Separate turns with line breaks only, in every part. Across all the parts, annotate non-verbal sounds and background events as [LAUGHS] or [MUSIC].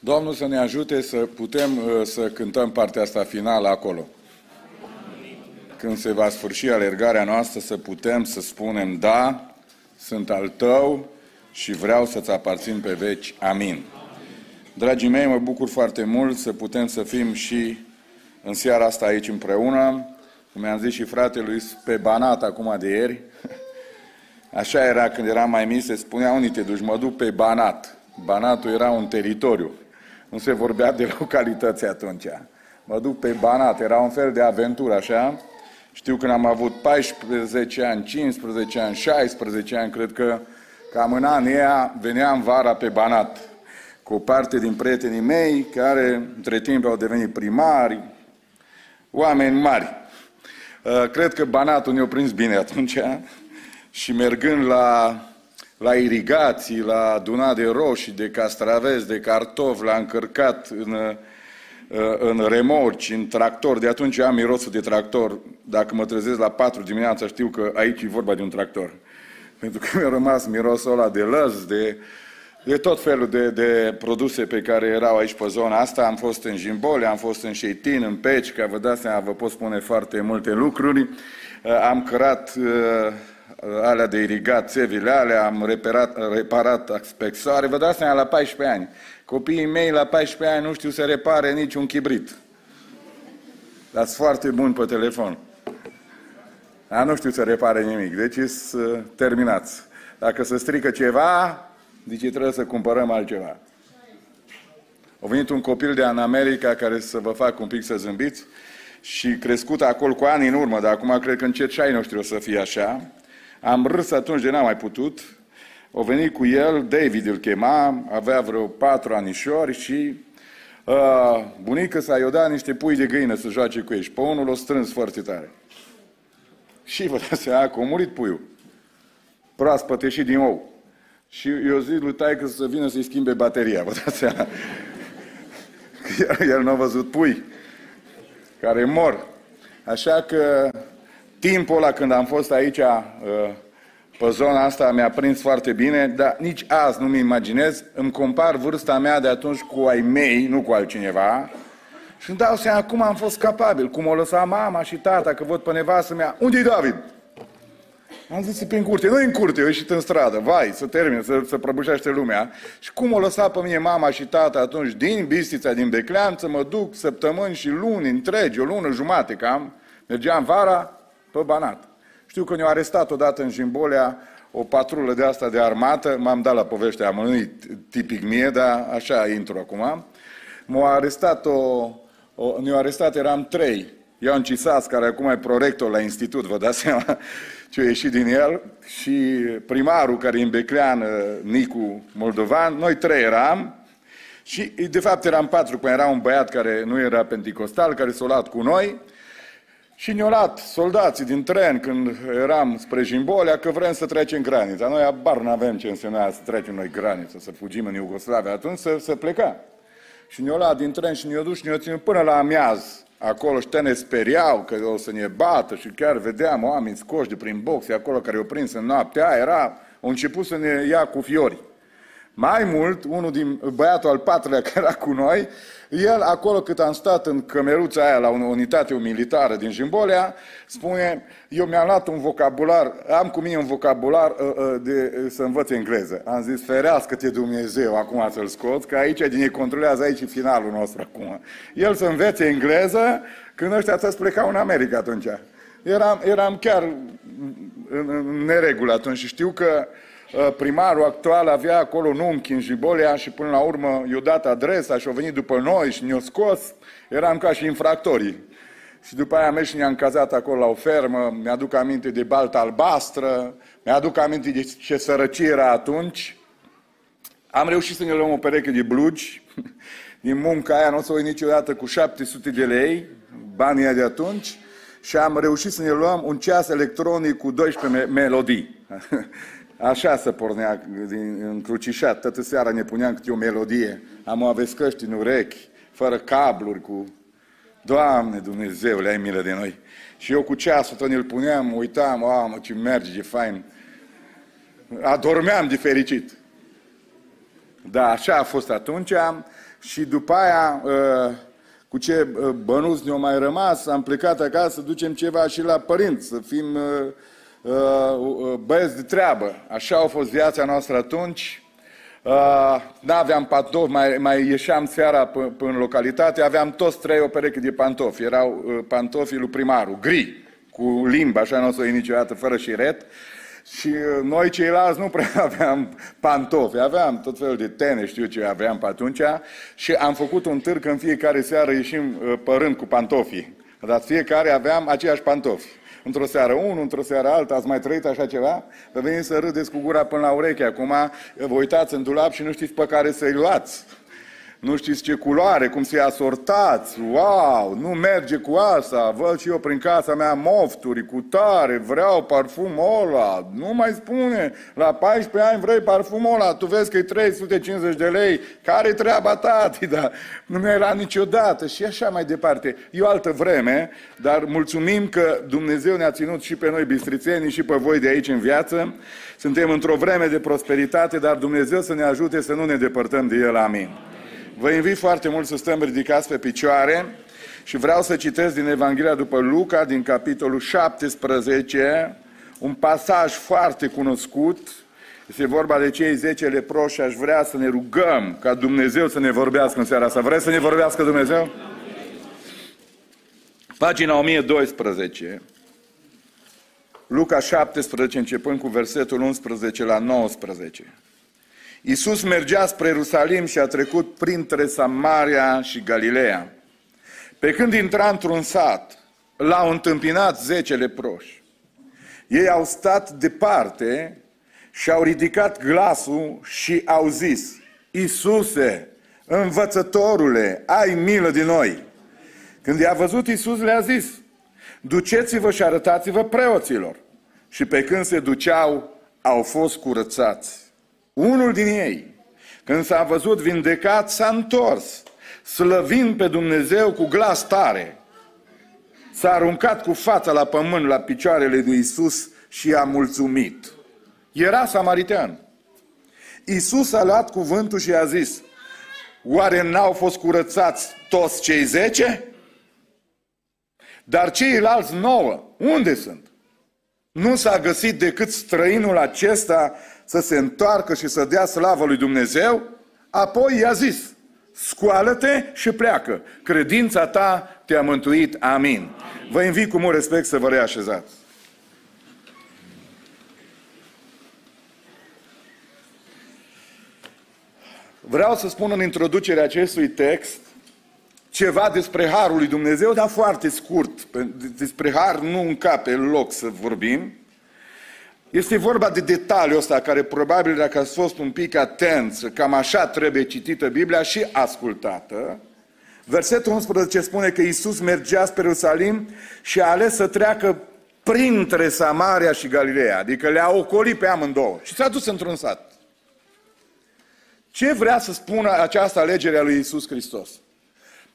Domnul să ne ajute să putem uh, să cântăm partea asta finală acolo. Când se va sfârși alergarea noastră, să putem să spunem, da, sunt al tău și vreau să-ți aparțin pe veci. Amin. Dragii mei, mă bucur foarte mult să putem să fim și în seara asta aici împreună. Cum mi-am zis și fratelui, pe Banat acum de ieri. [LAUGHS] Așa era când eram mai mic, se spunea unii te duci, mă duc pe Banat. Banatul era un teritoriu. Nu se vorbea de localități atunci. Mă duc pe Banat, era un fel de aventură, așa. Știu când am avut 14 ani, 15 ani, 16 ani, cred că cam în anii aia veneam vara pe Banat cu o parte din prietenii mei care între timp au devenit primari, oameni mari. Uh, cred că Banatul ne-a prins bine atunci [LAUGHS] și mergând la, la irigații, la adunat de roșii, de castraveți, de cartofi, la încărcat în, uh, în remorci, în tractor. De atunci am mirosul de tractor. Dacă mă trezesc la 4 dimineața, știu că aici e vorba de un tractor. [LAUGHS] Pentru că mi-a rămas mirosul ăla de lăz, de, de tot felul de, de produse pe care erau aici pe zona asta. Am fost în Jimbole, am fost în Șeitin, în Peci, că vă dați seama, vă pot spune foarte multe lucruri. Uh, am cărat uh, alea de irigat, țevile alea, am reparat, reparat spexoare. Vă dați seama, la 14 ani. Copiii mei la 14 ani nu știu să repare niciun chibrit. Dar sunt foarte buni pe telefon. Dar nu știu să repare nimic. Deci sunt terminați. Dacă se strică ceva, zice trebuie să cumpărăm altceva. A venit un copil de în America care să vă fac un pic să zâmbiți și crescut acolo cu ani în urmă, dar acum cred că încet și ai noștri o să fie așa. Am râs atunci de n-am mai putut. O venit cu el, David îl chema, avea vreo patru anișori și uh, bunica s-a i dat niște pui de găină să joace cu ei și pe unul l-a strâns foarte tare. Și vă dați seama că a murit puiul. Proaspăt ieșit din ou. Și eu zic lui taică să vină să-i schimbe bateria, vă dați seama. [LAUGHS] El nu a văzut pui care mor. Așa că timpul ăla când am fost aici uh, pe zona asta mi-a prins foarte bine, dar nici azi nu-mi imaginez, îmi compar vârsta mea de atunci cu ai mei, nu cu altcineva, și îmi dau seama cum am fost capabil, cum o lăsa mama și tata, că văd pe nevastă mea, unde-i David? Am zis prin curte, nu în curte, eu ieșit în stradă, vai, să termin, să, să prăbușește lumea. Și cum o lăsa pe mine mama și tata atunci din Bistița, din Beclean, să mă duc săptămâni și luni întregi, o lună jumate cam, mergeam vara pe Banat. Știu că ne-au arestat odată în Jimbolea o patrulă de asta de armată, m-am dat la povestea, am tipic mie, dar așa intru acum. M-au arestat o, o ne-au arestat, eram trei. Ioan Cisas, care acum e prorector la institut, vă dați seama [LAUGHS] ce a ieșit din el, și primarul care e în Beclean, Nicu Moldovan, noi trei eram, și de fapt eram patru, când era un băiat care nu era penticostal, care s-a luat cu noi, și ne-au luat soldații din tren când eram spre Jimbolea că vrem să trecem granița. Noi abar nu avem ce însemna să trecem noi granița, să fugim în Iugoslavia. Atunci să, să pleca. Și ne-au luat din tren și ne-au dus și ne-au ținut până la amiaz. Acolo și ne speriau că o să ne bată și chiar vedeam oameni scoși de prin boxe acolo care au prins în noaptea aia. Era, au început să ne ia cu fiori. Mai mult, unul din băiatul al patrulea [LAUGHS] care era cu noi, el acolo cât am stat în cămeruța aia la o unitate militară din Jimbolea, spune, eu mi-am luat un vocabular, am cu mine un vocabular uh, uh, de, uh, să învăț engleză. Am zis, ferească-te Dumnezeu acum să-l scot, că aici din ei controlează aici finalul nostru acum. El să învețe engleză când ăștia să plecau în America atunci. Eram, eram chiar în, în neregulă atunci și știu că Uh, primarul actual avea acolo un unchi în Jibolia și până la urmă i-a dat adresa și au venit după noi și ne-au scos, eram ca și infractorii. Și după aia am mers și ne-am cazat acolo la o fermă, mi-aduc aminte de balta albastră, mi-aduc aminte de ce sărăcie era atunci. Am reușit să ne luăm o pereche de blugi, [LAUGHS] din munca aia nu o să o niciodată cu 700 de lei, banii de atunci, și am reușit să ne luăm un ceas electronic cu 12 melodii. [LAUGHS] Așa se pornea din încrucișat. Toată seara ne puneam câte o melodie. Am o avescăști în urechi, fără cabluri, cu... Doamne Dumnezeule, ai milă de noi. Și eu cu ceasul tot îl puneam, uitam, mă, ce merge, ce fain. Adormeam de fericit. Da, așa a fost atunci și după aia, uh, cu ce uh, bănuți ne-au mai rămas, am plecat acasă să ducem ceva și la părinți, să fim uh, băieți de treabă. Așa a fost viața noastră atunci. Nu aveam pantofi, mai, mai ieșeam seara până în localitate, aveam toți trei o pereche de pantofi. Erau pantofii lui primarul, gri, cu limba, așa nu o să niciodată, fără șiret. Și uh, noi ceilalți nu prea [LAUGHS] aveam pantofi, aveam tot felul de tene, știu ce aveam pe atunci, și am făcut un târg în fiecare seară ieșim uh, părând cu pantofii. Dar fiecare aveam aceiași pantofi. Într-o seară unul, într-o seară alta, ați mai trăit așa ceva? Vă veniți să râdeți cu gura până la ureche. Acum vă uitați în dulap și nu știți pe care să-i luați nu știți ce culoare, cum să-i asortați, wow, nu merge cu asta, văd și eu prin casa mea mofturi cu tare, vreau parfumul ăla, nu mai spune, la 14 ani vrei parfumul ăla, tu vezi că e 350 de lei, care treaba tati, dar nu mi era niciodată și așa mai departe. E o altă vreme, dar mulțumim că Dumnezeu ne-a ținut și pe noi bistrițenii și pe voi de aici în viață. Suntem într-o vreme de prosperitate, dar Dumnezeu să ne ajute să nu ne depărtăm de El. Amin. Vă invit foarte mult să stăm ridicați pe picioare și vreau să citesc din Evanghelia după Luca, din capitolul 17, un pasaj foarte cunoscut. Este vorba de cei 10 leproși și aș vrea să ne rugăm ca Dumnezeu să ne vorbească în seara asta. Vreți să ne vorbească Dumnezeu? Pagina 1012. Luca 17, începând cu versetul 11 la 19. Iisus mergea spre Ierusalim și a trecut printre Samaria și Galileea. Pe când intra într-un sat, l-au întâmpinat zece leproși. Ei au stat departe și au ridicat glasul și au zis, Iisuse, învățătorule, ai milă de noi. Când i-a văzut Iisus, le-a zis, duceți-vă și arătați-vă preoților. Și pe când se duceau, au fost curățați. Unul din ei, când s-a văzut vindecat, s-a întors, slăvind pe Dumnezeu cu glas tare. S-a aruncat cu fața la pământ la picioarele lui Isus și a mulțumit. Era samaritean. Isus a luat cuvântul și a zis, oare n-au fost curățați toți cei zece? Dar ceilalți nouă, unde sunt? Nu s-a găsit decât străinul acesta să se întoarcă și să dea slavă lui Dumnezeu, apoi i-a zis, scoală-te și pleacă. Credința ta te-a mântuit. Amin. Vă invit cu mult respect să vă reașezați. Vreau să spun în introducerea acestui text ceva despre Harul lui Dumnezeu, dar foarte scurt. Despre Har nu încape loc să vorbim. Este vorba de detaliul ăsta care probabil dacă ați fost un pic atenți, cam așa trebuie citită Biblia și ascultată. Versetul 11 spune că Iisus mergea spre Ierusalim și a ales să treacă printre Samaria și Galileea, adică le-a ocolit pe amândouă și s-a dus într-un sat. Ce vrea să spună această alegere a lui Iisus Hristos?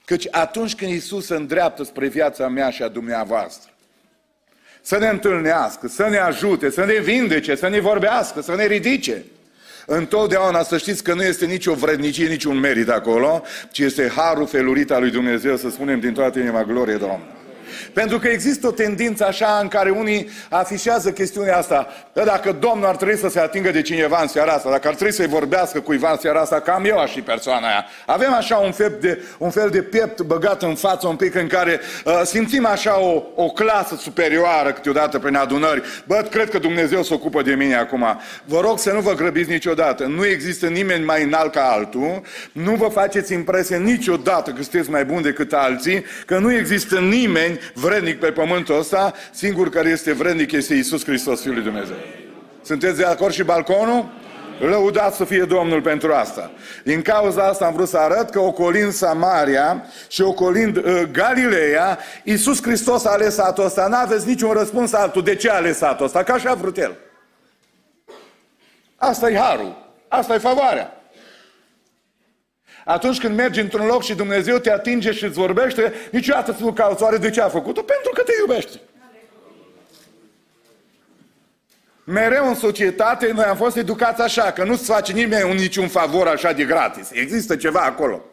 Căci atunci când Iisus se îndreaptă spre viața mea și a dumneavoastră, să ne întâlnească, să ne ajute, să ne vindece, să ne vorbească, să ne ridice. Întotdeauna să știți că nu este nicio vrednicie, niciun merit acolo, ci este harul felurit al lui Dumnezeu, să spunem din toată inima, glorie Domnului. Pentru că există o tendință așa în care unii afișează chestiunea asta. Că dacă Domnul ar trebui să se atingă de cineva în seara asta, dacă ar trebui să-i vorbească cuiva în seara asta, cam eu aș fi persoana aia. Avem așa un fel de, un fel de piept băgat în față un pic în care uh, simțim așa o, o clasă superioară câteodată prin adunări. Bă, cred că Dumnezeu se ocupă de mine acum. Vă rog să nu vă grăbiți niciodată. Nu există nimeni mai înalt ca altul. Nu vă faceți impresie niciodată că sunteți mai buni decât alții, că nu există nimeni vrednic pe pământul ăsta, singur care este vrednic este Isus Hristos, Fiul lui Dumnezeu. Sunteți de acord și balconul? Lăudați să fie Domnul pentru asta. Din cauza asta am vrut să arăt că ocolind Samaria și ocolind uh, Galileea, Iisus Hristos a ales satul ăsta. N-aveți niciun răspuns altul. De ce a ales satul ăsta? Că așa a vrut El. Asta e harul. Asta e favoarea. Atunci când mergi într-un loc și Dumnezeu te atinge și îți vorbește, niciodată nu cauți oare de ce a făcut-o? Pentru că te iubește. Mereu în societate noi am fost educați așa, că nu-ți face nimeni un niciun favor așa de gratis. Există ceva acolo.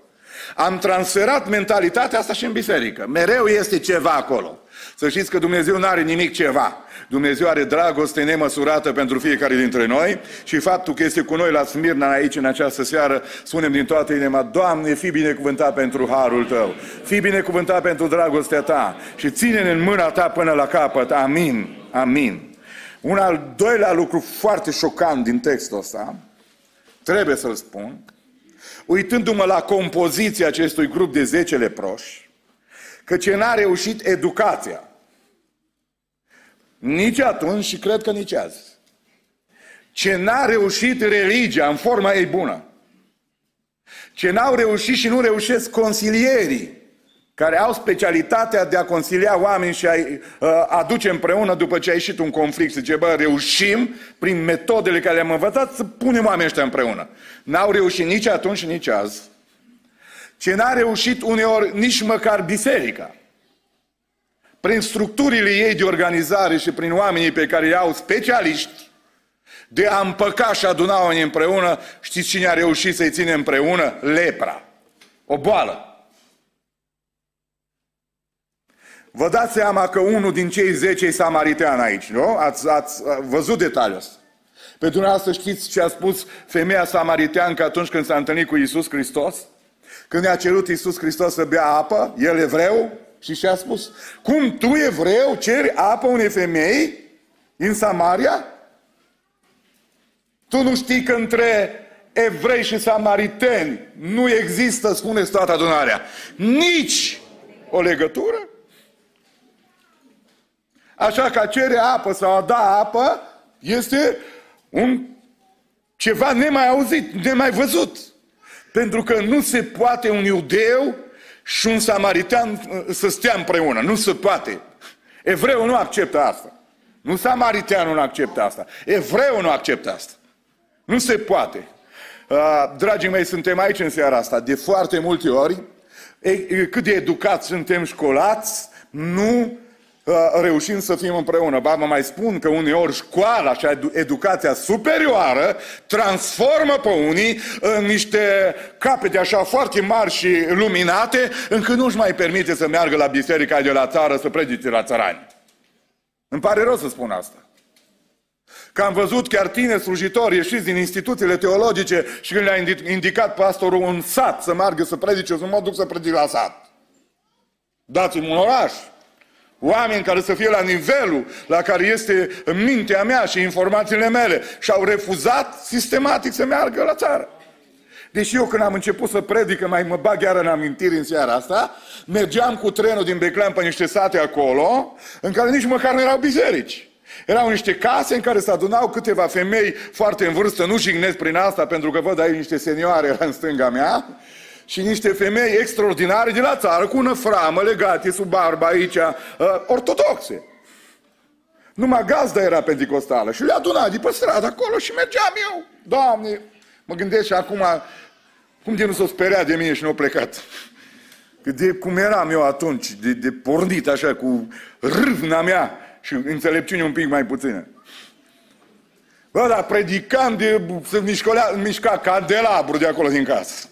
Am transferat mentalitatea asta și în biserică. Mereu este ceva acolo. Să știți că Dumnezeu nu are nimic ceva. Dumnezeu are dragoste nemăsurată pentru fiecare dintre noi și faptul că este cu noi la Smirna aici în această seară, spunem din toată inima, Doamne, fi binecuvântat pentru harul Tău, fi binecuvântat pentru dragostea Ta și ține-ne în mâna Ta până la capăt. Amin. Amin. Un al doilea lucru foarte șocant din textul ăsta, trebuie să-l spun, uitându-mă la compoziția acestui grup de 10 leproși, că ce n-a reușit educația, nici atunci și cred că nici azi. Ce n-a reușit religia în forma ei bună. Ce n-au reușit și nu reușesc consilierii care au specialitatea de a consilia oameni și a uh, aduce împreună după ce a ieșit un conflict. Zice, bă, reușim prin metodele care le-am învățat să punem oamenii ăștia împreună. N-au reușit nici atunci, nici azi. Ce n-a reușit uneori nici măcar biserica prin structurile ei de organizare și prin oamenii pe care îi au specialiști, de a împăca și aduna oamenii împreună, știți cine a reușit să-i ține împreună? Lepra. O boală. Vă dați seama că unul din cei zece e samaritean aici, nu? Ați, ați văzut detaliul ăsta. Pe dumneavoastră știți ce a spus femeia samariteancă atunci când s-a întâlnit cu Isus Hristos? Când i-a cerut Isus Hristos să bea apă, el evreu, și ce a spus? Cum tu, evreu, ceri apă unei femei în Samaria? Tu nu știi că între evrei și samariteni nu există, spune toată adunarea, nici o legătură? Așa că a cere apă sau a da apă este un ceva nemai auzit, nemai văzut. Pentru că nu se poate un iudeu și un samaritan uh, să stea împreună. Nu se poate. Evreul nu acceptă asta. Nu samariteanul nu acceptă asta. Evreul nu acceptă asta. Nu se poate. Uh, dragii mei, suntem aici în seara asta de foarte multe ori. Cât de educați suntem școlați, nu reușim să fim împreună. Ba, mă mai spun că uneori școala și educația superioară transformă pe unii în niște capete așa foarte mari și luminate, încât nu-și mai permite să meargă la biserica de la țară să predice la țărani. Îmi pare rău să spun asta. Că am văzut chiar tineri slujitori ieșiți din instituțiile teologice și când le-a indicat pastorul un sat să meargă să predice, să mă duc să predic la sat. Dați-mi un oraș. Oameni care să fie la nivelul la care este mintea mea și informațiile mele și au refuzat sistematic să meargă la țară. Deși eu când am început să predic, mai mă bag iar în amintiri în seara asta, mergeam cu trenul din Beclean pe niște sate acolo, în care nici măcar nu erau biserici. Erau niște case în care se adunau câteva femei foarte în vârstă, nu jignesc prin asta, pentru că văd aici niște senioare în stânga mea, și niște femei extraordinare de la țară cu una framă legate sub barba aici, uh, ortodoxe. Numai gazda era pentecostală și le aduna de pe stradă acolo și mergeam eu. Doamne, mă gândesc și acum, cum de nu s-o sperea de mine și nu a plecat. Că de cum eram eu atunci, de, de pornit așa cu râvna mea și înțelepciune un pic mai puțină. Bă, dar predicam de, să mișca, mișca candelabru de acolo din casă.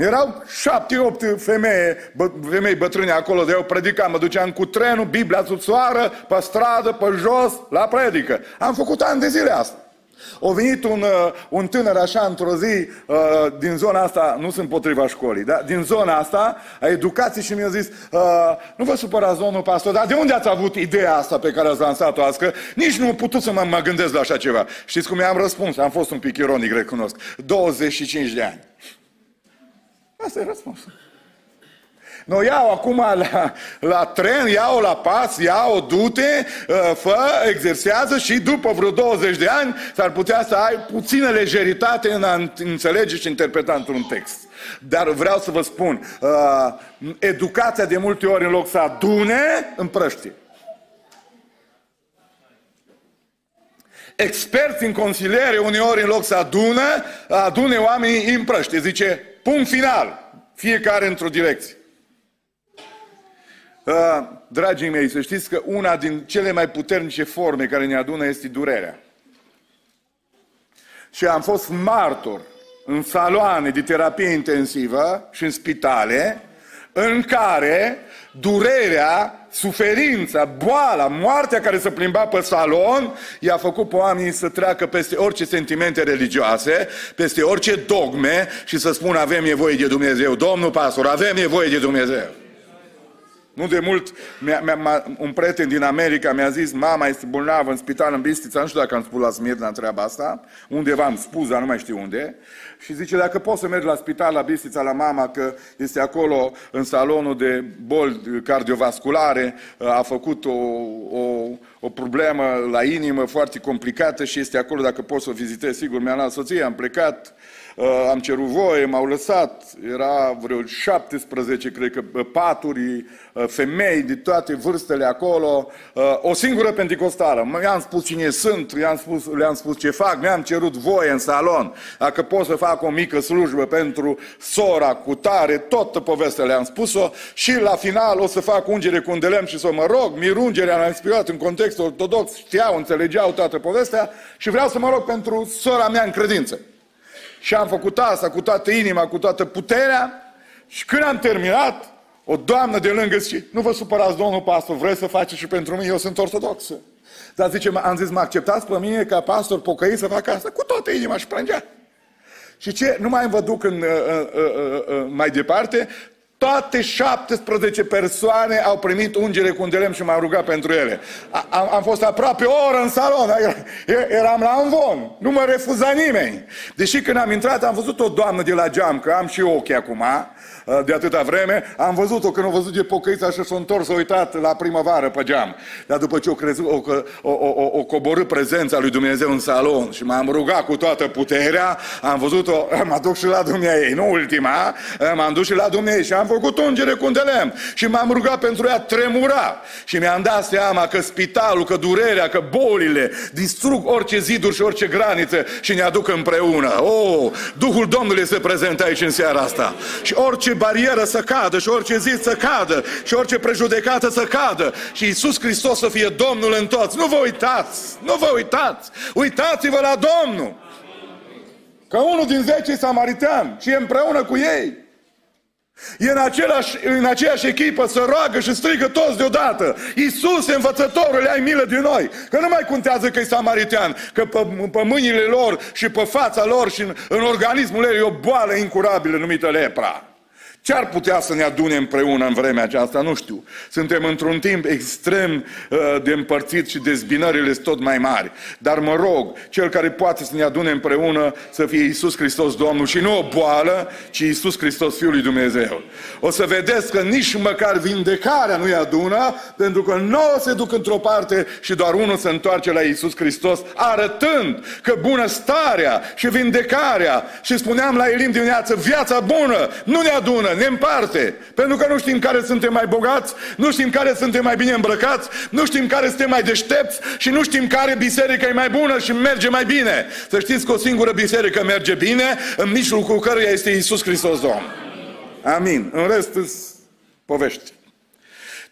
Erau șapte, opt femei, bă, femei bătrâne acolo de eu predicam, mă duceam cu trenul, Biblia sub soară, pe stradă, pe jos, la predică. Am făcut ani de zile asta. O venit un, uh, un tânăr așa într-o zi uh, din zona asta, nu sunt potriva școlii, da? din zona asta, a educației și mi-a zis, uh, nu vă supărați, domnul pastor, dar de unde ați avut ideea asta pe care ați lansat-o azi? Că nici nu am putut să mă, mă gândesc la așa ceva. Știți cum i-am răspuns? Am fost un pic ironic, recunosc. 25 de ani. Asta e răspunsul. Nu iau acum la, la tren, iau la pas, iau, du-te, uh, fă, exersează și după vreo 20 de ani s-ar putea să ai puțină lejeritate în a înțelege și interpreta într-un text. Dar vreau să vă spun, uh, educația de multe ori în loc să adune, împrăștie. Experți în consiliere uneori în loc să adună, adune oamenii împrăște. Zice, Punct final. Fiecare într-o direcție. Uh, dragii mei, să știți că una din cele mai puternice forme care ne adună este durerea. Și am fost martor în saloane de terapie intensivă și în spitale în care durerea, suferința, boala, moartea care se plimba pe salon i-a făcut pe oamenii să treacă peste orice sentimente religioase, peste orice dogme și să spună avem nevoie de Dumnezeu. Domnul pastor, avem nevoie de Dumnezeu. Nu de mult, mi-a, mi-a, un prieten din America mi-a zis, mama este bolnavă în spital în Bistița, nu știu dacă am spus la Smirna întreaba asta, undeva am spus, dar nu mai știu unde, și zice, dacă poți să mergi la spital la Bistița la mama, că este acolo în salonul de boli cardiovasculare, a făcut o, o, o problemă la inimă foarte complicată și este acolo, dacă poți să o vizitezi, sigur, mi-a luat soția, am plecat, Uh, am cerut voie, m-au lăsat, era vreo 17, cred că, uh, paturi, uh, femei de toate vârstele acolo, o singură pentecostală. I-am spus cine sunt, i-am spus, le-am spus ce fac, mi-am cerut voie în salon, dacă pot să fac o mică slujbă pentru sora cu tare, toată povestea le-am spus-o. Și la final o să fac ungere cu un delem și să mă rog, mirungerea l-am inspirat în context ortodox, știau, înțelegeau toată povestea. Și vreau să mă rog pentru sora mea în credință. Și am făcut asta cu toată inima, cu toată puterea. Și când am terminat, o doamnă de lângă zice, nu vă supărați, domnul pastor, vreți să faceți și pentru mine, eu sunt ortodoxă. Dar zice, am zis, mă acceptați pe mine ca pastor pocăit să fac asta? Cu toată inima și plângea. Și ce? Nu mai vă duc în, uh, uh, uh, mai departe, toate 17 persoane au primit ungere cu un delem și m-am rugat pentru ele. Am, am fost aproape o oră în salon, eram la învon, nu mă refuza nimeni. Deși când am intrat am văzut o doamnă de la geam, că am și ochii acum, Uh, de atâta vreme, am văzut-o când o văzut de pocăița și s-a întors, s-a uitat la primăvară pe geam. Dar după ce o, crezut, o, o, o, o coborât prezența lui Dumnezeu în salon și m-am rugat cu toată puterea, am văzut-o, mă duc și la Dumnezeu, nu ultima, m-am dus și la Dumnezeu și am făcut ungere cu un delem și m-am rugat pentru ea tremura și mi-am dat seama că spitalul, că durerea, că bolile distrug orice ziduri și orice graniță și ne aduc împreună. Oh, Duhul Domnului este prezent aici în seara asta. Și orice barieră să cadă și orice zid să cadă și orice prejudecată să cadă și Iisus Hristos să fie Domnul în toți. Nu vă uitați, nu vă uitați, uitați-vă la Domnul. Că unul din zece samaritean și e împreună cu ei. E în, același, în aceeași echipă să roagă și strigă toți deodată. Iisus, învățătorul, ai milă de noi. Că nu mai contează că e samaritean, că pe, pe mâinile lor și pe fața lor și în, în organismul lor e o boală incurabilă numită lepra. Ce ar putea să ne adune împreună în vremea aceasta? Nu știu. Suntem într-un timp extrem uh, de împărțit și dezbinările sunt tot mai mari. Dar mă rog, cel care poate să ne adune împreună să fie Isus Hristos Domnul și nu o boală, ci Isus Hristos Fiul lui Dumnezeu. O să vedeți că nici măcar vindecarea nu-i adună, pentru că nu se duc într-o parte și doar unul se întoarce la Isus Hristos, arătând că bunăstarea și vindecarea, și spuneam la Elim dimineață, viața bună nu ne adună, ne împarte. Pentru că nu știm care suntem mai bogați, nu știm care suntem mai bine îmbrăcați, nu știm care suntem mai deștepți și nu știm care biserică e mai bună și merge mai bine. Să știți că o singură biserică merge bine, în mijlocul căruia este Isus Hristos Domn. Amin. În rest, povești.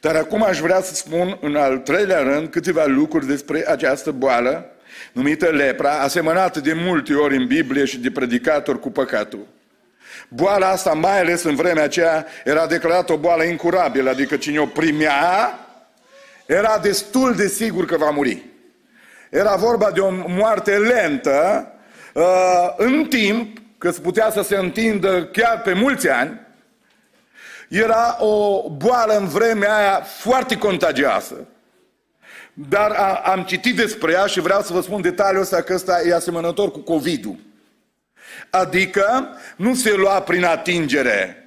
Dar acum aș vrea să spun în al treilea rând câteva lucruri despre această boală numită lepra, asemănată de multe ori în Biblie și de predicatori cu păcatul. Boala asta, mai ales în vremea aceea, era declarată o boală incurabilă, adică cine o primea, era destul de sigur că va muri. Era vorba de o moarte lentă, uh, în timp, că se putea să se întindă chiar pe mulți ani, era o boală în vremea aia foarte contagioasă. Dar a, am citit despre ea și vreau să vă spun detaliul ăsta că ăsta e asemănător cu COVID-ul. Adică nu se lua prin atingere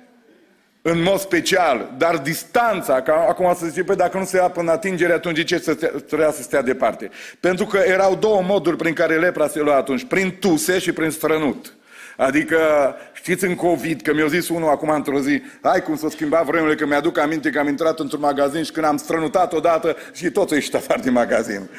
în mod special, dar distanța, ca acum să zice, păi dacă nu se ia până atingere, atunci de ce să trebuia să stea departe? Pentru că erau două moduri prin care lepra se lua atunci, prin tuse și prin strănut. Adică, știți în COVID, că mi-a zis unul acum într-o zi, hai cum s-a schimbat vremurile, că mi-aduc aminte că am intrat într-un magazin și când am strănutat odată și tot ești afară din magazin.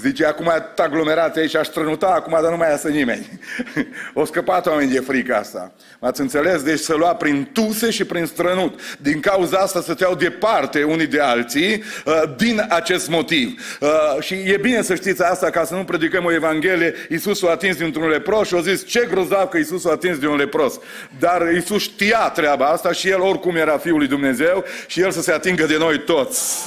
Zice, acum e aglomerat aici, aș strănuta acum, dar nu mai iasă nimeni. [LAUGHS] o scăpat oameni de frica asta. M-ați înțeles? Deci să lua prin tuse și prin strănut. Din cauza asta să te iau departe unii de alții, uh, din acest motiv. Uh, și e bine să știți asta, ca să nu predicăm o Evanghelie, Iisus a atins dintr-un lepros și a zis, ce grozav că Iisus a atins de un lepros. Dar Iisus știa treaba asta și el oricum era Fiul lui Dumnezeu și el să se atingă de noi toți.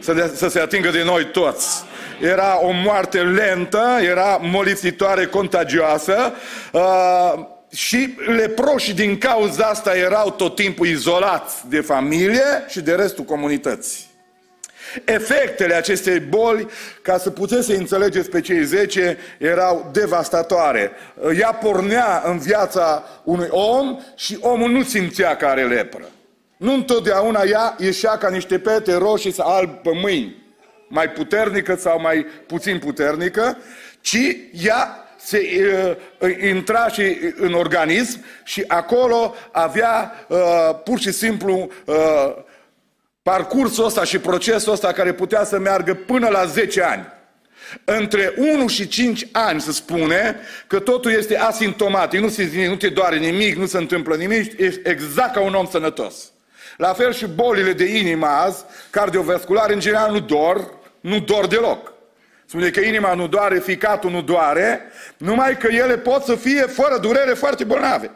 Să, de, să se atingă de noi toți era o moarte lentă, era molipsitoare, contagioasă uh, și leproșii din cauza asta erau tot timpul izolați de familie și de restul comunității. Efectele acestei boli, ca să puteți să înțelegeți pe cei 10, erau devastatoare. Ea pornea în viața unui om și omul nu simțea că are lepră. Nu întotdeauna ea ieșea ca niște pete roșii sau alb pe mâini mai puternică sau mai puțin puternică, ci ea se uh, intra și în organism și acolo avea uh, pur și simplu uh, parcursul ăsta și procesul ăsta care putea să meargă până la 10 ani. Între 1 și 5 ani se spune că totul este asimptomatic, nu, se, nu te doare nimic, nu se întâmplă nimic, ești exact ca un om sănătos. La fel și bolile de inimă azi, cardiovasculare, în general nu dor, nu dor deloc. Spune că inima nu doare, ficatul nu doare, numai că ele pot să fie fără durere foarte bolnave.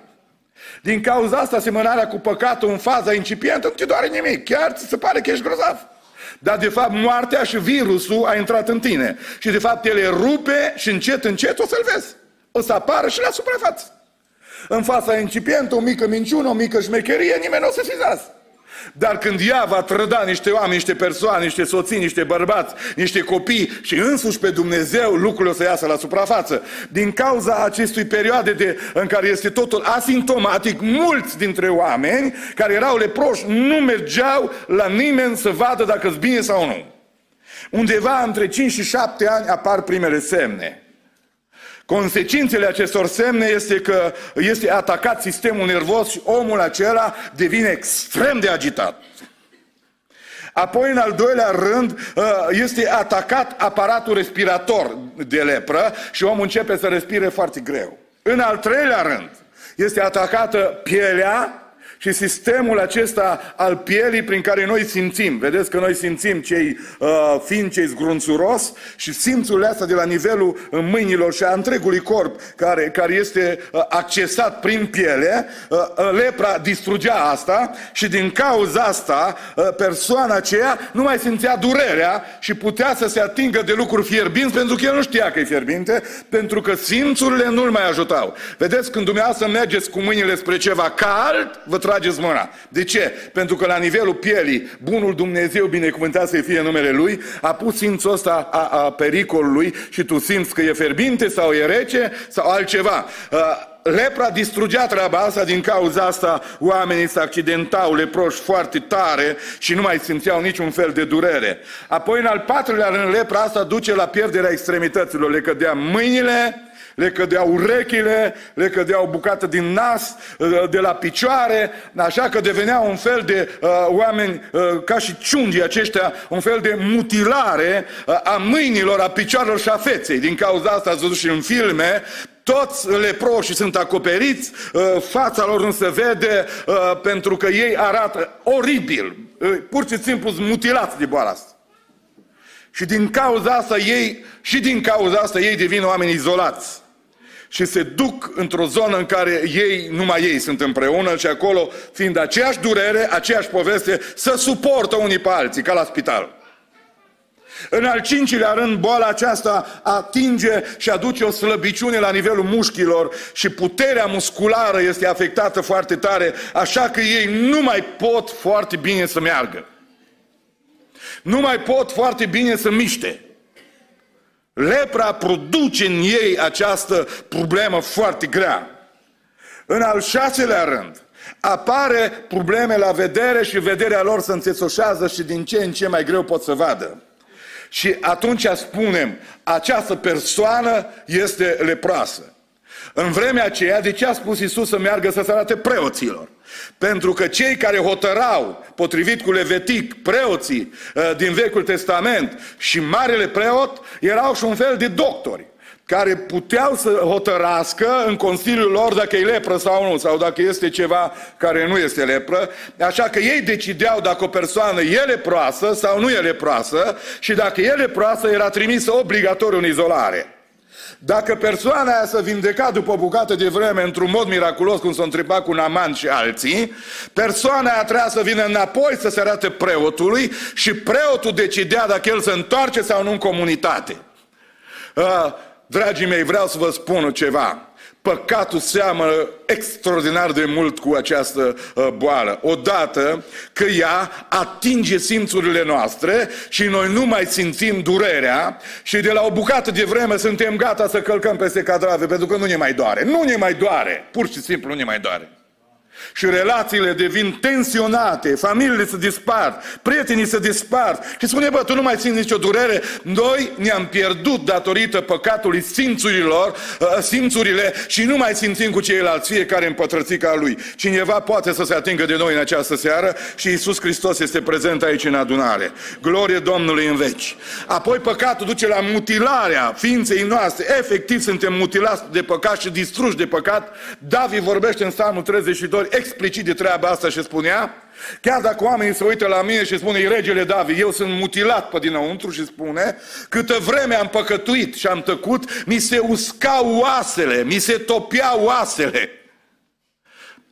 Din cauza asta, asemănarea cu păcatul în faza incipientă nu te doare nimic. Chiar ți se pare că ești grozav. Dar de fapt moartea și virusul a intrat în tine. Și de fapt ele rupe și încet, încet o să-l vezi. O să apară și la suprafață. În fața incipientă, o mică minciună, o mică șmecherie, nimeni nu o să fizează. Dar când ea va trăda niște oameni, niște persoane, niște soții, niște bărbați, niște copii și însuși pe Dumnezeu, lucrurile o să iasă la suprafață. Din cauza acestui perioade de, în care este totul asimptomatic, mulți dintre oameni care erau leproși nu mergeau la nimeni să vadă dacă sunt bine sau nu. Undeva între 5 și 7 ani apar primele semne. Consecințele acestor semne este că este atacat sistemul nervos și omul acela devine extrem de agitat. Apoi, în al doilea rând, uh, este atacat aparatul respirator de lepră și omul începe să respire foarte greu. În al treilea rând, este atacată pielea și sistemul acesta al pielii prin care noi simțim, vedeți că noi simțim cei uh, fin, cei zgrunțuros și simțurile astea de la nivelul uh, mâinilor și a întregului corp care, care este uh, accesat prin piele, uh, uh, lepra distrugea asta și din cauza asta uh, persoana aceea nu mai simțea durerea și putea să se atingă de lucruri fierbinți pentru că el nu știa că e fierbinte, pentru că simțurile nu-l mai ajutau. Vedeți, când dumneavoastră mergeți cu mâinile spre ceva cald, vă trageți mâna. De ce? Pentru că la nivelul pielii, bunul Dumnezeu, binecuvântat să fie numele Lui, a pus simțul ăsta a, a pericolului și tu simți că e ferbinte sau e rece sau altceva. Uh, lepra distrugea treaba asta, din cauza asta oamenii se accidentau leproși foarte tare și nu mai simțeau niciun fel de durere. Apoi, în al patrulea rând, lepra asta duce la pierderea extremităților. Le cădea mâinile, le cădeau urechile, le cădeau bucată din nas, uh, de la picioare, așa că deveneau un fel de uh, oameni uh, ca și ciungii aceștia, un fel de mutilare uh, a mâinilor, a picioarelor și a feței. Din cauza asta ați văzut și în filme, toți leproșii sunt acoperiți, uh, fața lor nu se vede uh, pentru că ei arată oribil, pur și simplu sunt mutilați de boala asta. Și din cauza asta ei, și din cauza asta ei devin oameni izolați și se duc într-o zonă în care ei, numai ei sunt împreună și acolo, fiind aceeași durere, aceeași poveste, să suportă unii pe alții, ca la spital. În al cincilea rând, boala aceasta atinge și aduce o slăbiciune la nivelul mușchilor și puterea musculară este afectată foarte tare, așa că ei nu mai pot foarte bine să meargă. Nu mai pot foarte bine să miște. Lepra produce în ei această problemă foarte grea. În al șaselea rând, apare probleme la vedere și vederea lor se înțețoșează și din ce în ce mai greu pot să vadă. Și atunci spunem, această persoană este leproasă. În vremea aceea, de ce a spus Isus să meargă să se arate preoților? Pentru că cei care hotărau, potrivit cu Levitic, preoții uh, din Vechiul Testament și Marele Preot, erau și un fel de doctori care puteau să hotărască în Consiliul lor dacă e lepră sau nu, sau dacă este ceva care nu este lepră, așa că ei decideau dacă o persoană e leproasă sau nu e leproasă și dacă e leproasă era trimisă obligatoriu în izolare. Dacă persoana aia să vindeca după o bucată de vreme într-un mod miraculos, cum s-a întrebat cu Naman și alții, persoana aia trebuia să vină înapoi să se arate preotului și preotul decidea dacă el se întoarce sau nu în comunitate. Uh, dragii mei, vreau să vă spun ceva. Păcatul seamănă extraordinar de mult cu această uh, boală. Odată că ea atinge simțurile noastre și noi nu mai simțim durerea și de la o bucată de vreme suntem gata să călcăm peste cadrave pentru că nu ne mai doare. Nu ne mai doare. Pur și simplu nu ne mai doare și relațiile devin tensionate, familiile se dispar, prietenii se dispar și spune, bă, tu nu mai simți nicio durere, noi ne-am pierdut datorită păcatului simțurilor, uh, simțurile și nu mai simțim cu ceilalți fiecare în pătrățica lui. Cineva poate să se atingă de noi în această seară și Isus Hristos este prezent aici în adunare. Glorie Domnului în veci. Apoi păcatul duce la mutilarea ființei noastre. Efectiv suntem mutilați de păcat și distruși de păcat. David vorbește în Psalmul 32 explicit de treaba asta și spunea, chiar dacă oamenii se uită la mine și spune, regele David, eu sunt mutilat pe dinăuntru și spune, câtă vreme am păcătuit și am tăcut, mi se uscau oasele, mi se topeau oasele.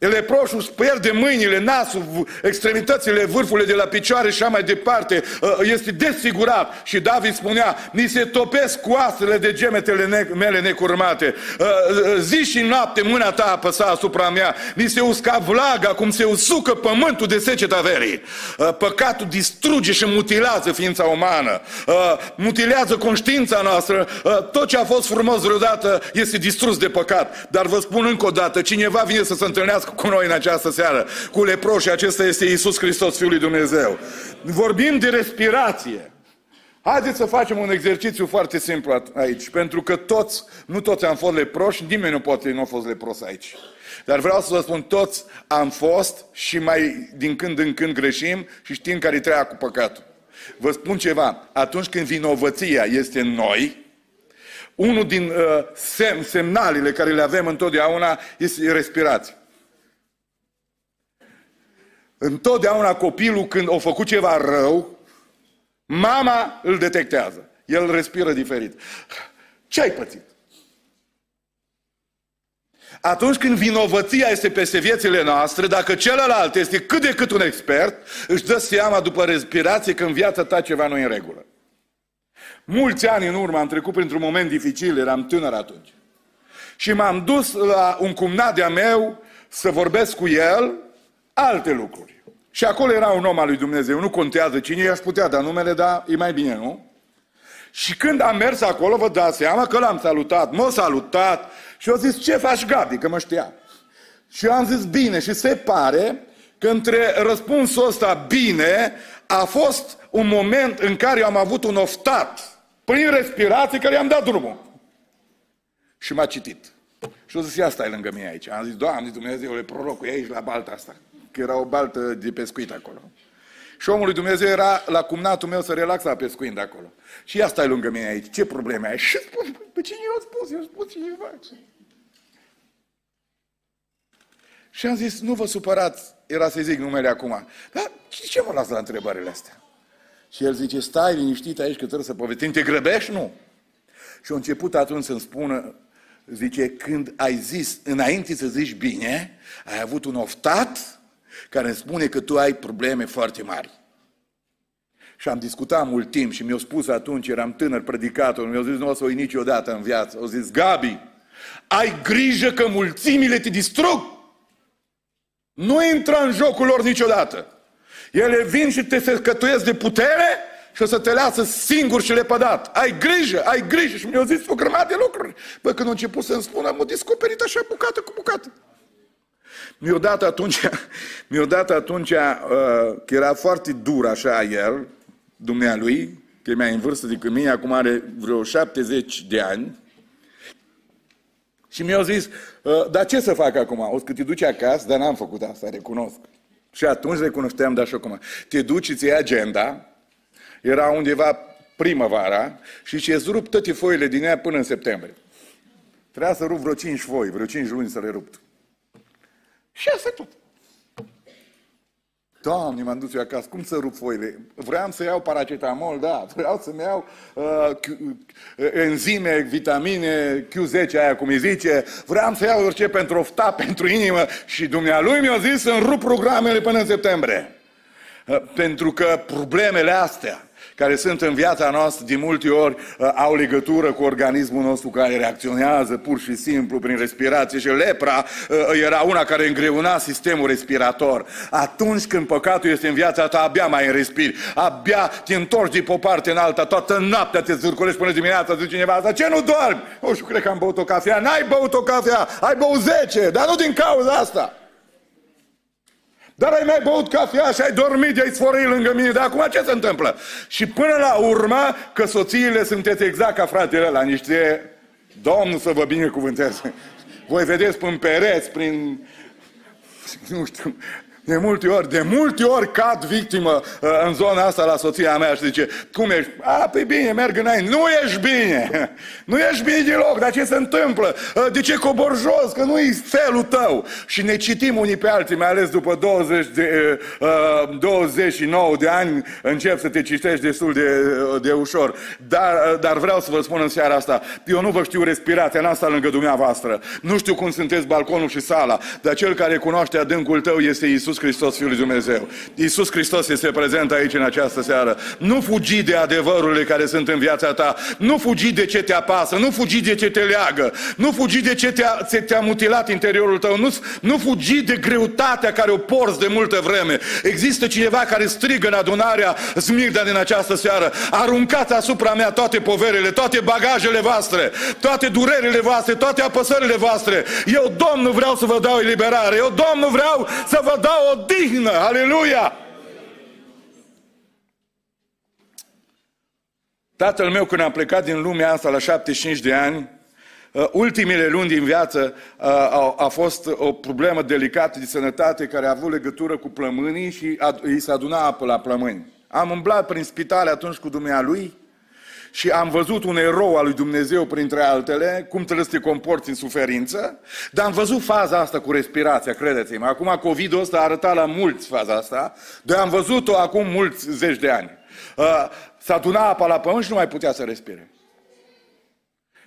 Leproșul își pierde mâinile, nasul, extremitățile, vârfurile de la picioare și așa mai departe. Uh, este desfigurat. Și David spunea, ni se topesc coastele de gemetele mele necurmate. Uh, uh, zi și noapte mâna ta apăsa asupra mea. Ni se usca vlaga cum se usucă pământul de seceta verii. Păcatul distruge și mutilează ființa umană. Mutilează conștiința noastră. Tot ce a fost frumos vreodată este distrus de păcat. Dar vă spun încă o dată, cineva vine să se întâlnească cu noi în această seară, cu leproși, acesta este Isus Hristos, Fiul lui Dumnezeu. Vorbim de respirație. Haideți să facem un exercițiu foarte simplu aici, pentru că toți, nu toți am fost leproși, nimeni nu poate nu a fost lepros aici. Dar vreau să vă spun, toți am fost și mai din când în când greșim și știm care treia cu păcatul. Vă spun ceva, atunci când vinovăția este în noi, unul din uh, sem, semnalele care le avem întotdeauna este respirația. Întotdeauna copilul când a făcut ceva rău, mama îl detectează. El respiră diferit. Ce ai pățit? Atunci când vinovăția este peste viețile noastre, dacă celălalt este cât de cât un expert, își dă seama după respirație că în viața ta ceva nu e în regulă. Mulți ani în urmă am trecut printr-un moment dificil, eram tânăr atunci. Și m-am dus la un cumnat de-a meu să vorbesc cu el alte lucruri. Și acolo era un om al lui Dumnezeu, nu contează cine i-aș putea da numele, dar e mai bine, nu? Și când am mers acolo, vă dați seama că l-am salutat, m-a salutat și a zis, ce faci, Gabi, că mă știa. Și eu am zis, bine, și se pare că între răspunsul ăsta, bine, a fost un moment în care eu am avut un oftat prin respirație care i-am dat drumul. Și m-a citit. Și o zis, ia stai lângă mine aici. Am zis, Doamne Dumnezeule, prorocul, e aici la balta asta că era o baltă de pescuit acolo. Și omul lui Dumnezeu era la cumnatul meu să relaxa pescuind acolo. Și ia stai lângă mine aici, ce probleme ai? Și spun, pe cine i-a spus? I-a spus cineva. Și am zis, nu vă supărați, era să zic numele acum. Dar ce mă las la întrebările astea? Și el zice, stai liniștit aici că trebuie să povestim, te grăbești? Nu. Și a început atunci să-mi spună, zice, când ai zis, înainte să zici bine, ai avut un oftat care îmi spune că tu ai probleme foarte mari. Și am discutat mult timp și mi-au spus atunci, eram tânăr predicator, mi-au zis, nu o să o iei niciodată în viață. Au zis, Gabi, ai grijă că mulțimile te distrug. Nu intra în jocul lor niciodată. Ele vin și te secătuiesc de putere și o să te lasă singur și lepădat. Ai grijă, ai grijă. Și mi-au zis o grămadă de lucruri. Bă, când au început să-mi spună, am descoperit așa bucată cu bucată. Mi-a dat atunci, [LAUGHS] mi-a dat atunci uh, că era foarte dur așa el, dumnealui, că e mai în vârstă decât mine, acum are vreo 70 de ani. Și mi-au zis, ă, dar ce să fac acum? O să te duci acasă, dar n-am făcut asta, recunosc. Și atunci recunoșteam, dar și acum. Te duci, îți iei agenda, era undeva primăvara și ce-ți rup toate foile din ea până în septembrie. Trebuia să rup vreo cinci foi, vreo cinci luni să le rup. Și asta e tot. Doamne, m-am dus eu acasă, cum să rup foile? Vreau să iau paracetamol, da, vreau să-mi iau uh, uh enzime, vitamine, Q10 aia, cum îi zice, vreau să iau orice pentru ofta, pentru inimă și dumnealui mi-a zis să-mi rup programele până în septembrie. Uh, pentru că problemele astea, care sunt în viața noastră, de multe ori uh, au legătură cu organismul nostru care reacționează pur și simplu prin respirație și lepra uh, era una care îngreuna sistemul respirator. Atunci când păcatul este în viața ta, abia mai respiri, abia te întorci de pe o parte în alta, toată noaptea te zârcolești până dimineața, zice cineva asta, ce nu dormi? O, știu, cred că am băut o cafea. N-ai băut o cafea, ai băut 10, dar nu din cauza asta. Dar ai mai băut cafea și ai dormit, ai sforit lângă mine, dar acum ce se întâmplă? Și până la urmă, că soțiile sunteți exact ca fratele la niște... Domnul să vă binecuvânteze. Voi vedeți prin pereți, prin... Nu știu, de multe ori, de multe ori cad victimă uh, în zona asta la soția mea și zice, cum ești? A, pe păi bine, merg înainte. Nu ești bine! [LAUGHS] Nu ești bine deloc, dar ce se întâmplă? Uh, de ce cobor jos? Că nu e felul tău. Și ne citim unii pe alții, mai ales după 20 de, uh, 29 de ani, încep să te citești destul de, uh, de ușor. Dar, uh, dar vreau să vă spun în seara asta, eu nu vă știu respirația, n-am stat lângă dumneavoastră. Nu știu cum sunteți balconul și sala, dar cel care cunoaște adâncul tău este Isus Iisus Hristos, Fiul lui Dumnezeu. Iisus Hristos este prezent aici în această seară. Nu fugi de adevărurile care sunt în viața ta. Nu fugi de ce te apasă. Nu fugi de ce te leagă. Nu fugi de ce te-a, te mutilat interiorul tău. Nu, nu fugi de greutatea care o porți de multă vreme. Există cineva care strigă în adunarea Smirda din această seară. Aruncați asupra mea toate poverele, toate bagajele voastre, toate durerile voastre, toate apăsările voastre. Eu, Domnul, vreau să vă dau eliberare. Eu, Domnul, vreau să vă dau odihnă. Aleluia! Tatăl meu, când am plecat din lumea asta la 75 de ani, uh, ultimele luni din viață uh, a, a fost o problemă delicată de sănătate care a avut legătură cu plămânii și a, îi se aduna apă la plămâni. Am umblat prin spitale atunci cu dumnealui și am văzut un erou al lui Dumnezeu printre altele, cum trebuie să te comporți în suferință, dar am văzut faza asta cu respirația, credeți-mă. Acum COVID-ul ăsta a arătat la mulți faza asta, dar am văzut-o acum mulți zeci de ani. Uh, s-a adunat apa la pământ și nu mai putea să respire.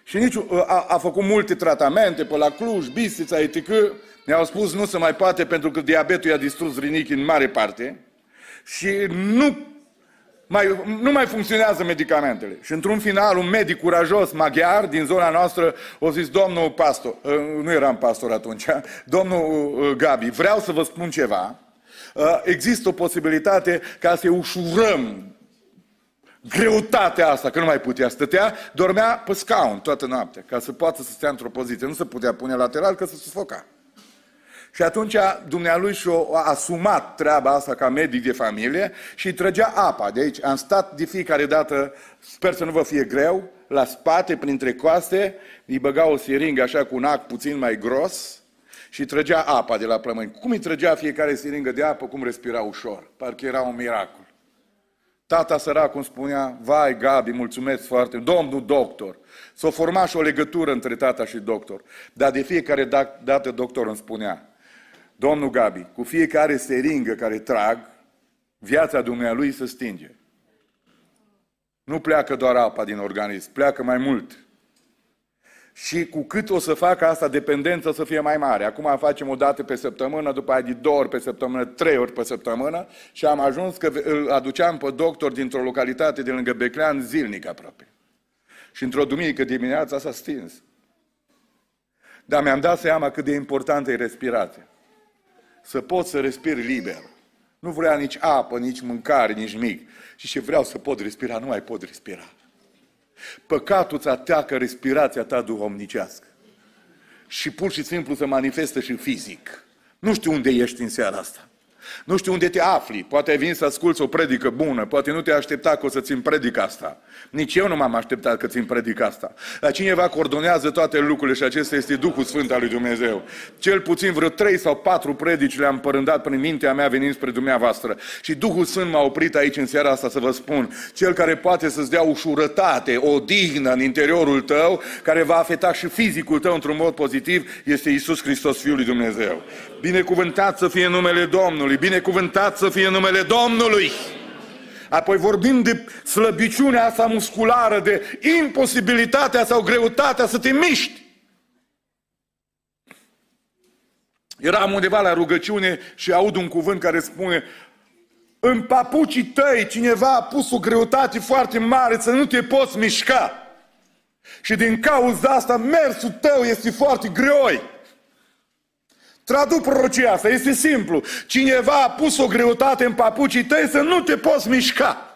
Și nici, uh, a, a făcut multe tratamente pe la Cluj, Bistrița, etc. Ne-au spus nu se mai poate pentru că diabetul i-a distrus rinichii în mare parte și nu mai, nu mai funcționează medicamentele. Și într-un final, un medic curajos maghiar din zona noastră a zis, domnul pastor, uh, nu eram pastor atunci, [LAUGHS] domnul uh, Gabi, vreau să vă spun ceva. Uh, există o posibilitate ca să ușurăm greutatea asta, că nu mai putea stătea, dormea pe scaun toată noaptea, ca să poată să stea într-o poziție. Nu se putea pune lateral, că se sufoca. Și atunci dumnealui și-a asumat treaba asta ca medic de familie și îi trăgea apa. De aici am stat de fiecare dată, sper să nu vă fie greu, la spate, printre coaste, îi băga o siringă așa cu un ac puțin mai gros și trăgea apa de la plămâni. Cum îi trăgea fiecare siringă de apă, cum respira ușor. Parcă era un miracol. Tata sărac, cum spunea, vai Gabi, mulțumesc foarte, domnul doctor. S-a format și o legătură între tata și doctor. Dar de fiecare dată doctor îmi spunea, Domnul Gabi, cu fiecare seringă care trag, viața dumnealui se stinge. Nu pleacă doar apa din organism, pleacă mai mult. Și cu cât o să facă asta, dependența să fie mai mare. Acum facem o dată pe săptămână, după aia de două ori pe săptămână, trei ori pe săptămână și am ajuns că îl aduceam pe doctor dintr-o localitate de lângă Beclean zilnic aproape. Și într-o duminică dimineața s-a stins. Dar mi-am dat seama cât de importantă e respirația să pot să respir liber. Nu vrea nici apă, nici mâncare, nici mic. Și ce vreau să pot respira, nu mai pot respira. Păcatul îți atacă respirația ta duhovnicească. Și pur și simplu se manifestă și fizic. Nu știu unde ești în seara asta. Nu știu unde te afli. Poate ai venit să asculți o predică bună. Poate nu te aștepta că o să țin predica asta. Nici eu nu m-am așteptat că țin predica asta. Dar cineva coordonează toate lucrurile și acesta este Duhul Sfânt al lui Dumnezeu. Cel puțin vreo trei sau patru predici le-am părândat prin mintea mea venind spre dumneavoastră. Și Duhul Sfânt m-a oprit aici în seara asta să vă spun. Cel care poate să-ți dea ușurătate, o dignă în interiorul tău, care va afecta și fizicul tău într-un mod pozitiv, este Isus Hristos, Fiul lui Dumnezeu. Binecuvântat să fie numele Domnului, binecuvântat să fie numele Domnului. Apoi vorbim de slăbiciunea asta musculară, de imposibilitatea sau greutatea să te miști. Eram undeva la rugăciune și aud un cuvânt care spune în papucii tăi cineva a pus o greutate foarte mare să nu te poți mișca. Și din cauza asta mersul tău este foarte greoi. Traduc prorocia asta, este simplu. Cineva a pus o greutate în papucii tăi să nu te poți mișca.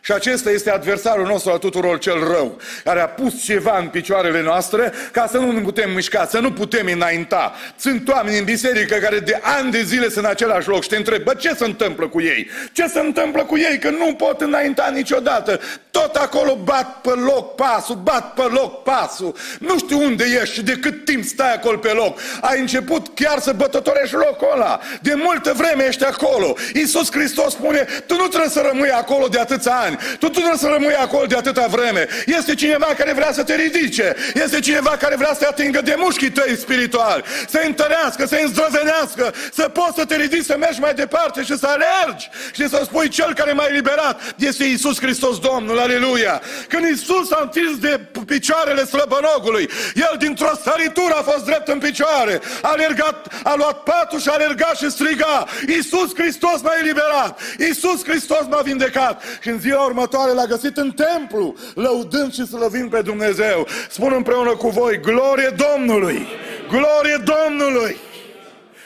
Și acesta este adversarul nostru al tuturor cel rău, care a pus ceva în picioarele noastre ca să nu ne putem mișca, să nu putem înainta. Sunt oameni în biserică care de ani de zile sunt în același loc și te întreb, bă, ce se întâmplă cu ei? Ce se întâmplă cu ei? Că nu pot înainta niciodată. Tot acolo bat pe loc pasul, bat pe loc pasul. Nu știu unde ești și de cât timp stai acolo pe loc. Ai început chiar să bătătorești locul ăla. De multă vreme ești acolo. Iisus Hristos spune, tu nu trebuie să rămâi acolo de atâția ani. Tu, tu trebuie să rămâi acolo de atâta vreme. Este cineva care vrea să te ridice. Este cineva care vrea să te atingă de mușchii tăi spirituali. Să întărească, să îndrăzenească, să poți să te ridici, să mergi mai departe și să alergi. Și să spui, cel care m-a eliberat este Iisus Hristos Domnul. Aleluia! Când Iisus a întins de picioarele slăbănogului, el dintr-o săritură a fost drept în picioare. A alergat, a luat patul și a alergat și striga. Iisus Hristos m-a eliberat. Iisus Hristos m-a vindecat. Și în ziua următoare l-a găsit în templu, lăudând și slăvind pe Dumnezeu. Spun împreună cu voi, glorie Domnului! Glorie Domnului!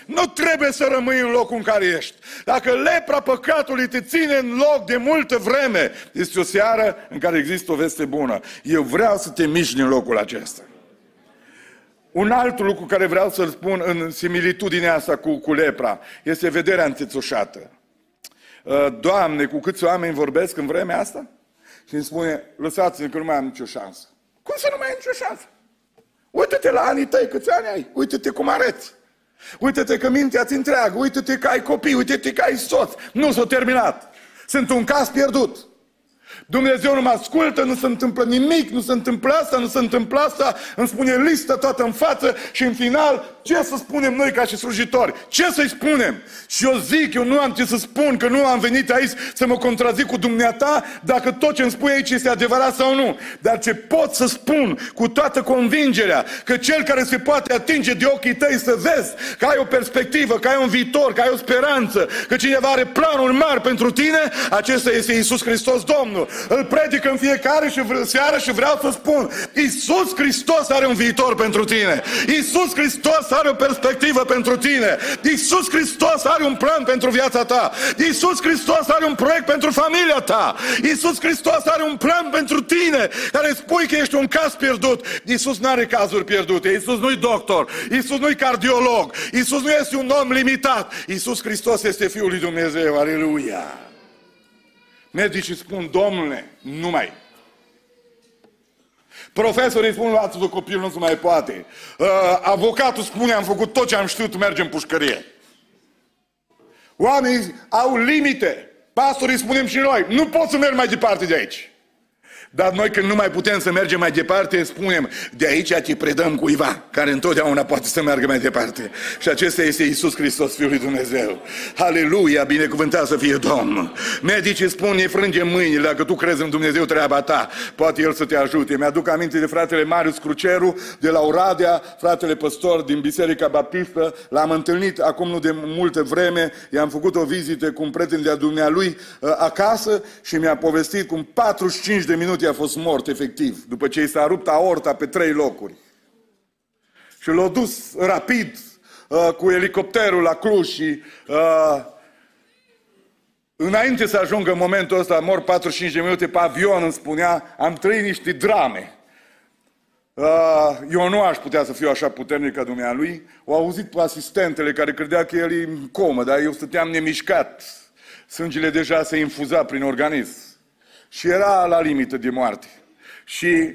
Nu trebuie să rămâi în locul în care ești. Dacă lepra păcatului te ține în loc de multă vreme, este o seară în care există o veste bună. Eu vreau să te miști din locul acesta. Un alt lucru care vreau să-l spun în similitudinea asta cu, cu lepra este vederea înțețușată. Uh, Doamne, cu câți oameni vorbesc în vremea asta? Și îmi spune, lăsați-ne că nu mai am nicio șansă. Cum să nu mai ai nicio șansă? Uită-te la anii tăi, câți ani ai? Uită-te cum arăți. Uită-te că mintea ți întreagă, uită-te că ai copii, uită-te că ai soț. Nu s-a terminat. Sunt un caz pierdut. Dumnezeu nu mă ascultă, nu se întâmplă nimic, nu se întâmplă asta, nu se întâmplă asta, îmi spune listă toată în față și în final, ce să spunem noi ca și slujitori? Ce să-i spunem? Și eu zic, eu nu am ce să spun, că nu am venit aici să mă contrazic cu dumneata dacă tot ce îmi spui aici este adevărat sau nu. Dar ce pot să spun cu toată convingerea că cel care se poate atinge de ochii tăi să vezi că ai o perspectivă, că ai un viitor, că ai o speranță, că cineva are planuri mari pentru tine, acesta este Isus Hristos Domnul îl predic în fiecare și seară și vreau să spun, Iisus Hristos are un viitor pentru tine. Iisus Hristos are o perspectivă pentru tine. Iisus Hristos are un plan pentru viața ta. Iisus Hristos are un proiect pentru familia ta. Iisus Hristos are un plan pentru tine care spui că ești un caz pierdut. Iisus nu are cazuri pierdute. Iisus nu-i doctor. Iisus nu-i cardiolog. Iisus nu este un om limitat. Iisus Hristos este Fiul lui Dumnezeu. Aleluia! Medicii spun, domnule, nu mai. Profesorii spun, luați-vă copilul, nu se mai poate. Uh, avocatul spune, am făcut tot ce am știut, mergem în pușcărie. Oamenii au limite. Pastorii spunem și noi, nu pot să merg mai departe de aici. Dar noi când nu mai putem să mergem mai departe, spunem, de aici te predăm cuiva care întotdeauna poate să meargă mai departe. Și acesta este Isus Hristos, Fiul lui Dumnezeu. Aleluia, binecuvântat să fie Domnul. Medicii spun, ne frângem mâinile, dacă tu crezi în Dumnezeu treaba ta, poate El să te ajute. Mi-aduc aminte de fratele Marius Cruceru, de la Oradea, fratele păstor din Biserica Baptistă. L-am întâlnit acum nu de multă vreme, i-am făcut o vizită cu un prieten de-a dumnealui uh, acasă și mi-a povestit cum 45 de minute minute a fost mort, efectiv, după ce i s-a rupt aorta pe trei locuri. Și l-a dus rapid uh, cu elicopterul la Cluj și uh, înainte să ajungă în momentul ăsta, mor 45 de minute pe avion, îmi spunea, am trăit niște drame. Uh, eu nu aș putea să fiu așa puternic ca dumnealui. O auzit pe asistentele care credea că el e în comă, dar eu stăteam nemișcat. Sângele deja se infuza prin organism. Și era la limită de moarte. Și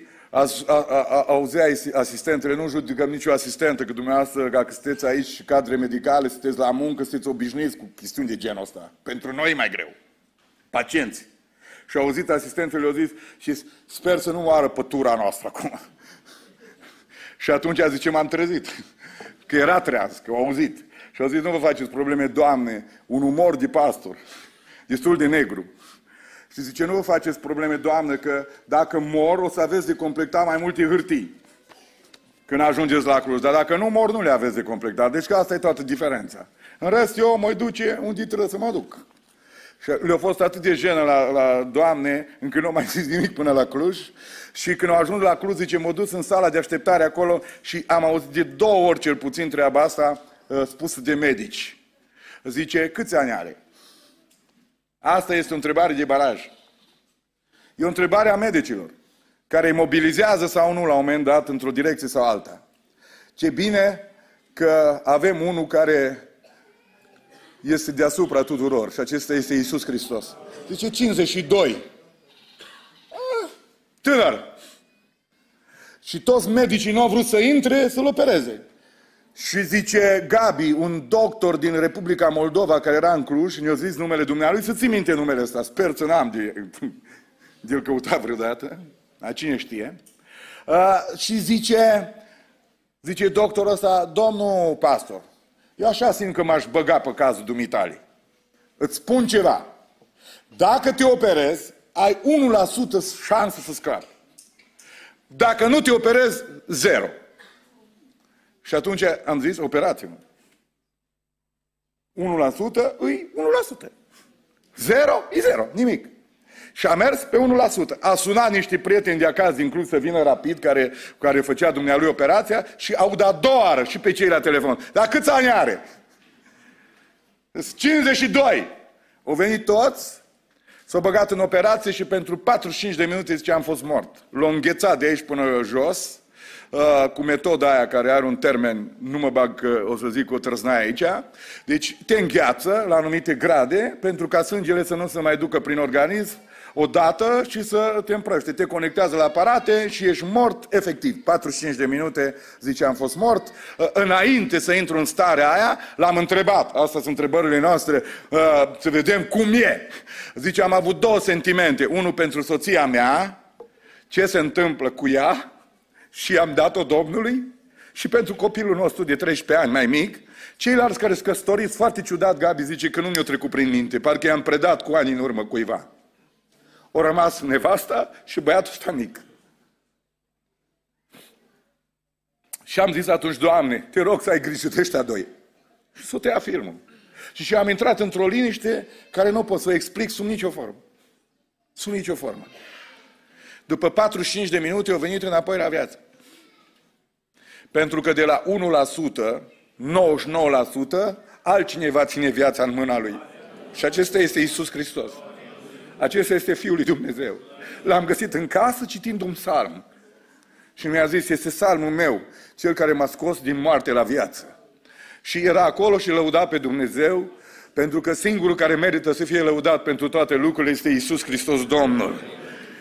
auzea asistentele, nu judecăm nicio asistentă, că dumneavoastră, dacă sunteți aici și cadre medicale, sunteți la muncă, sunteți obișnuiți cu chestiuni de genul ăsta. Pentru noi e mai greu. Pacienți. Și au auzit asistentele, au zis, și sper să nu moară pătura noastră acum. [LAUGHS] și atunci a zice, m-am trezit. [LAUGHS] Că era treaz, că au auzit. Și au zis, nu vă faceți probleme, Doamne, un umor de pastor, destul de negru. Și zice, nu vă faceți probleme, Doamne, că dacă mor, o să aveți de completat mai multe hârtii când ajungeți la cruce. Dar dacă nu mor, nu le aveți de completat. Deci că asta e toată diferența. În rest, eu mă duce unde trebuie să mă duc. Și le-a fost atât de jenă la, la Doamne, încât nu mai zis nimic până la Cluj. Și când au ajuns la Cluj, zice, mă dus în sala de așteptare acolo și am auzit de două ori cel puțin treaba asta uh, spusă de medici. Zice, câți ani are? Asta este o întrebare de baraj. E o întrebare a medicilor, care îi mobilizează sau nu la un moment dat într-o direcție sau alta. Ce bine că avem unul care este deasupra tuturor și acesta este Isus Hristos. Zice 52. Ah, tânăr. Și toți medicii nu au vrut să intre să-l opereze. Și zice Gabi, un doctor din Republica Moldova care era în Cluj și ne-a zis numele Dumnealui, să ții minte numele ăsta, sper să n-am de, [LAUGHS] de-l căuta vreodată, a cine știe. Uh, și zice, zice doctorul ăsta, domnul pastor, eu așa simt că m-aș băga pe cazul dumitale. Îți spun ceva. Dacă te operezi, ai 1% șansă să scapi. Dacă nu te operezi, zero. Și atunci am zis, operați-mă. 1% îi 1%. Zero e zero, nimic. Și a mers pe 1%. A sunat niște prieteni de acasă din Cluj să vină rapid, care, care făcea dumnealui operația și au dat două oară și pe cei la telefon. Dar câți ani are? 52. Au venit toți, s-au băgat în operație și pentru 45 de minute zice am fost mort. L-au înghețat de aici până jos, uh, cu metoda aia care are un termen, nu mă bag, uh, o să zic o trăznaie aici. Deci te îngheață la anumite grade pentru ca sângele să nu se mai ducă prin organism odată și să te împrăște. Te conectează la aparate și ești mort efectiv. 45 de minute, zice, am fost mort. Uh, înainte să intru în starea aia, l-am întrebat. Astea sunt întrebările noastre, uh, să vedem cum e. Zice, am avut două sentimente. Unul pentru soția mea, ce se întâmplă cu ea și am dat-o Domnului. Și pentru copilul nostru de 13 ani, mai mic, ceilalți care sunt căsătoriți, foarte ciudat, Gabi zice că nu mi-o trecut prin minte, parcă i-am predat cu ani în urmă cuiva. O rămas nevasta și băiatul ăsta mic. Și am zis atunci, Doamne, te rog să ai grijă de ăștia doi. Și să te afirmă. Și și am intrat într-o liniște care nu pot să o explic sub nicio formă. Sub nicio formă. După 45 de minute au venit înapoi la viață. Pentru că de la 1%, 99%, altcineva ține viața în mâna lui. Și acesta este Isus Hristos. Acesta este Fiul lui Dumnezeu. L-am găsit în casă citind un psalm. Și mi-a zis, este psalmul meu, cel care m-a scos din moarte la viață. Și era acolo și lăuda pe Dumnezeu, pentru că singurul care merită să fie lăudat pentru toate lucrurile este Isus Hristos Domnul.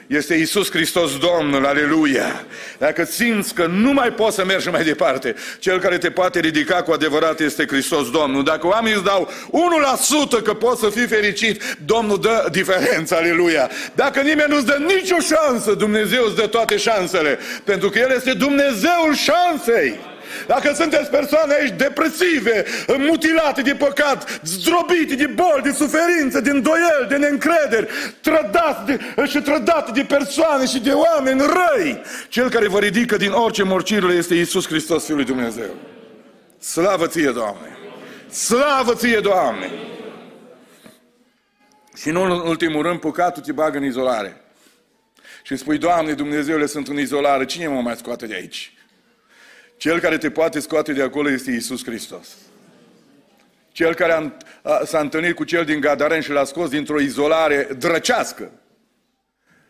Este Isus Hristos Domnul, aleluia! Dacă simți că nu mai poți să mergi mai departe, Cel care te poate ridica cu adevărat este Hristos Domnul. Dacă oamenii îți dau 1% că poți să fii fericit, Domnul dă diferența, aleluia! Dacă nimeni nu-ți dă nicio șansă, Dumnezeu îți dă toate șansele, pentru că El este Dumnezeul șansei! Dacă sunteți persoane aici depresive, mutilate de păcat, zdrobite de boli, de suferință, de îndoieli, de neîncrederi, trădați de, și trădate de persoane și de oameni răi, cel care vă ridică din orice morcire este Iisus Hristos, Fiul lui Dumnezeu. Slavă ție, Doamne! Slavă ție, Doamne! Și nu în ultimul rând, păcatul te bagă în izolare. Și spui, Doamne, Dumnezeule, sunt în izolare, cine mă mai scoate de aici? Cel care te poate scoate de acolo este Isus Hristos. Cel care a, a, s-a întâlnit cu cel din Gadaren și l-a scos dintr-o izolare drăcească.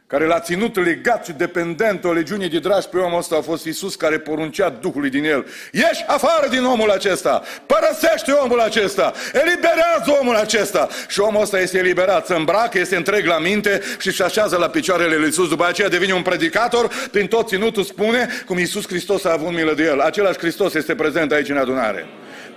Care l-a ținut legat și dependent o legiune de dragi pe omul ăsta a fost Isus care poruncea Duhului din el. Ieși afară din omul acesta! Părăsește omul acesta! Eliberează omul acesta! Și omul ăsta este eliberat, se îmbracă, este întreg la minte și se așează la picioarele lui Isus. După aceea devine un predicator, prin tot ținutul spune cum Isus Hristos a avut milă de el. Același Hristos este prezent aici în adunare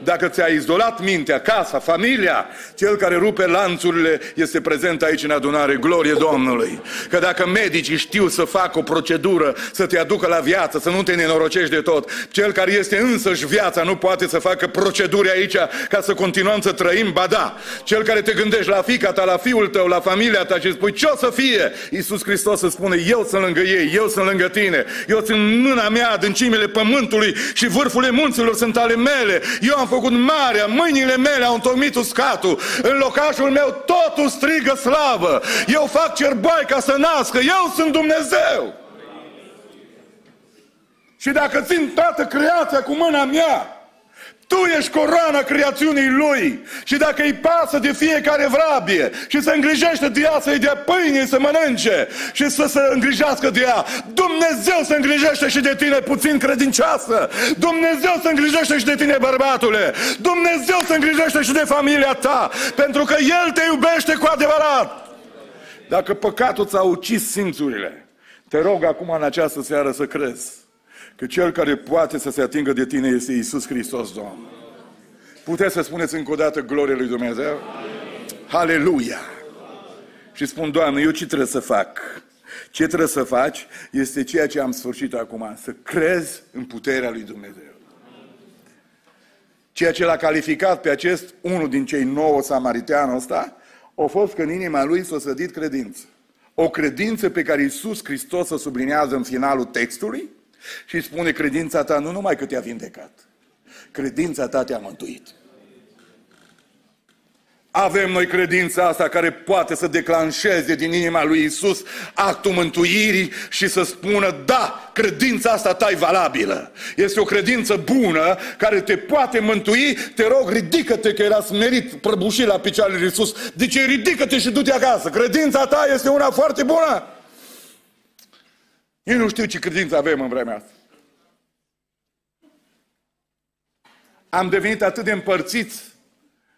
dacă ți-a izolat mintea, casa, familia, cel care rupe lanțurile este prezent aici în adunare, glorie Domnului. Că dacă medicii știu să facă o procedură, să te aducă la viață, să nu te nenorocești de tot, cel care este însăși viața nu poate să facă proceduri aici ca să continuăm să trăim, ba da. Cel care te gândești la fica ta, la fiul tău, la familia ta și spui ce o să fie? Iisus Hristos îți spune, eu sunt lângă ei, eu sunt lângă tine, eu sunt în mâna mea, adâncimile pământului și vârfurile munților sunt ale mele. Eu am făcut marea, mâinile mele au întocmit uscatul, în locașul meu totul strigă slavă, eu fac cerboi ca să nască, eu sunt Dumnezeu. Și dacă țin toată creația cu mâna mea, tu ești coroana creațiunii Lui și dacă îi pasă de fiecare vrabie și se îngrijește de ea să-i dea pâine să mănânce și să se îngrijească de ea, Dumnezeu se îngrijește și de tine puțin credincioasă. Dumnezeu se îngrijește și de tine, bărbatule. Dumnezeu se îngrijește și de familia ta, pentru că El te iubește cu adevărat. Dacă păcatul ți-a ucis simțurile, te rog acum în această seară să crezi că cel care poate să se atingă de tine este Isus Hristos, Domn. Puteți să spuneți încă o dată gloria lui Dumnezeu? Aleluia! Și spun, Doamne, eu ce trebuie să fac? Ce trebuie să faci este ceea ce am sfârșit acum, să crezi în puterea lui Dumnezeu. Ceea ce l-a calificat pe acest unul din cei nouă samariteani ăsta, a fost că în inima lui s-a sădit credință. O credință pe care Iisus Hristos o sublinează în finalul textului, și spune, credința ta nu numai că te-a vindecat, credința ta te-a mântuit. Avem noi credința asta care poate să declanșeze din inima lui Isus actul mântuirii și să spună, da, credința asta ta e valabilă. Este o credință bună care te poate mântui. Te rog, ridică-te că era smerit, prăbușit la picioarele lui Isus. De ce ridică-te și du-te acasă. Credința ta este una foarte bună. Eu nu știu ce credință avem în vremea asta. Am devenit atât de împărțiți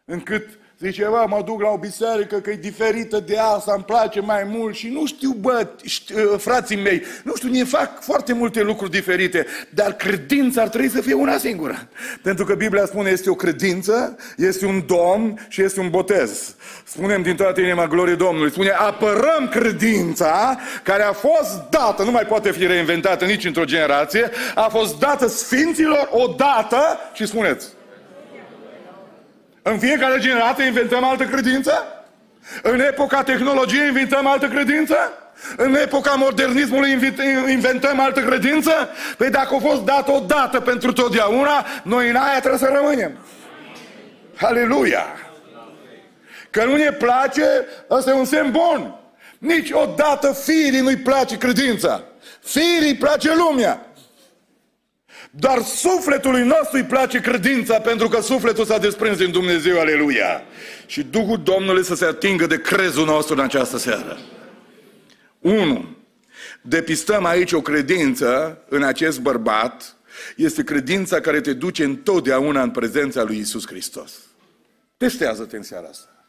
încât Zice, bă, mă duc la o biserică că e diferită de asta, îmi place mai mult și nu știu, bă, știu, ă, frații mei, nu știu, ne fac foarte multe lucruri diferite, dar credința ar trebui să fie una singură. Pentru că Biblia spune, este o credință, este un domn și este un botez. Spunem din toată inima glorie Domnului, spune, apărăm credința care a fost dată, nu mai poate fi reinventată nici într-o generație, a fost dată sfinților odată și spuneți, în fiecare generație inventăm altă credință? În epoca tehnologiei inventăm altă credință? În epoca modernismului inventăm altă credință? Păi dacă a fost dat o dată pentru totdeauna, noi în aia trebuie să rămânem. Aleluia! Că nu ne place, ăsta e un semn bun. Niciodată firii nu-i place credința. Firii place lumea. Dar sufletului nostru îi place credința pentru că sufletul s-a desprins din Dumnezeu, aleluia. Și Duhul Domnului să se atingă de crezul nostru în această seară. 1. Depistăm aici o credință în acest bărbat, este credința care te duce întotdeauna în prezența lui Isus Hristos. Testează-te în seara asta.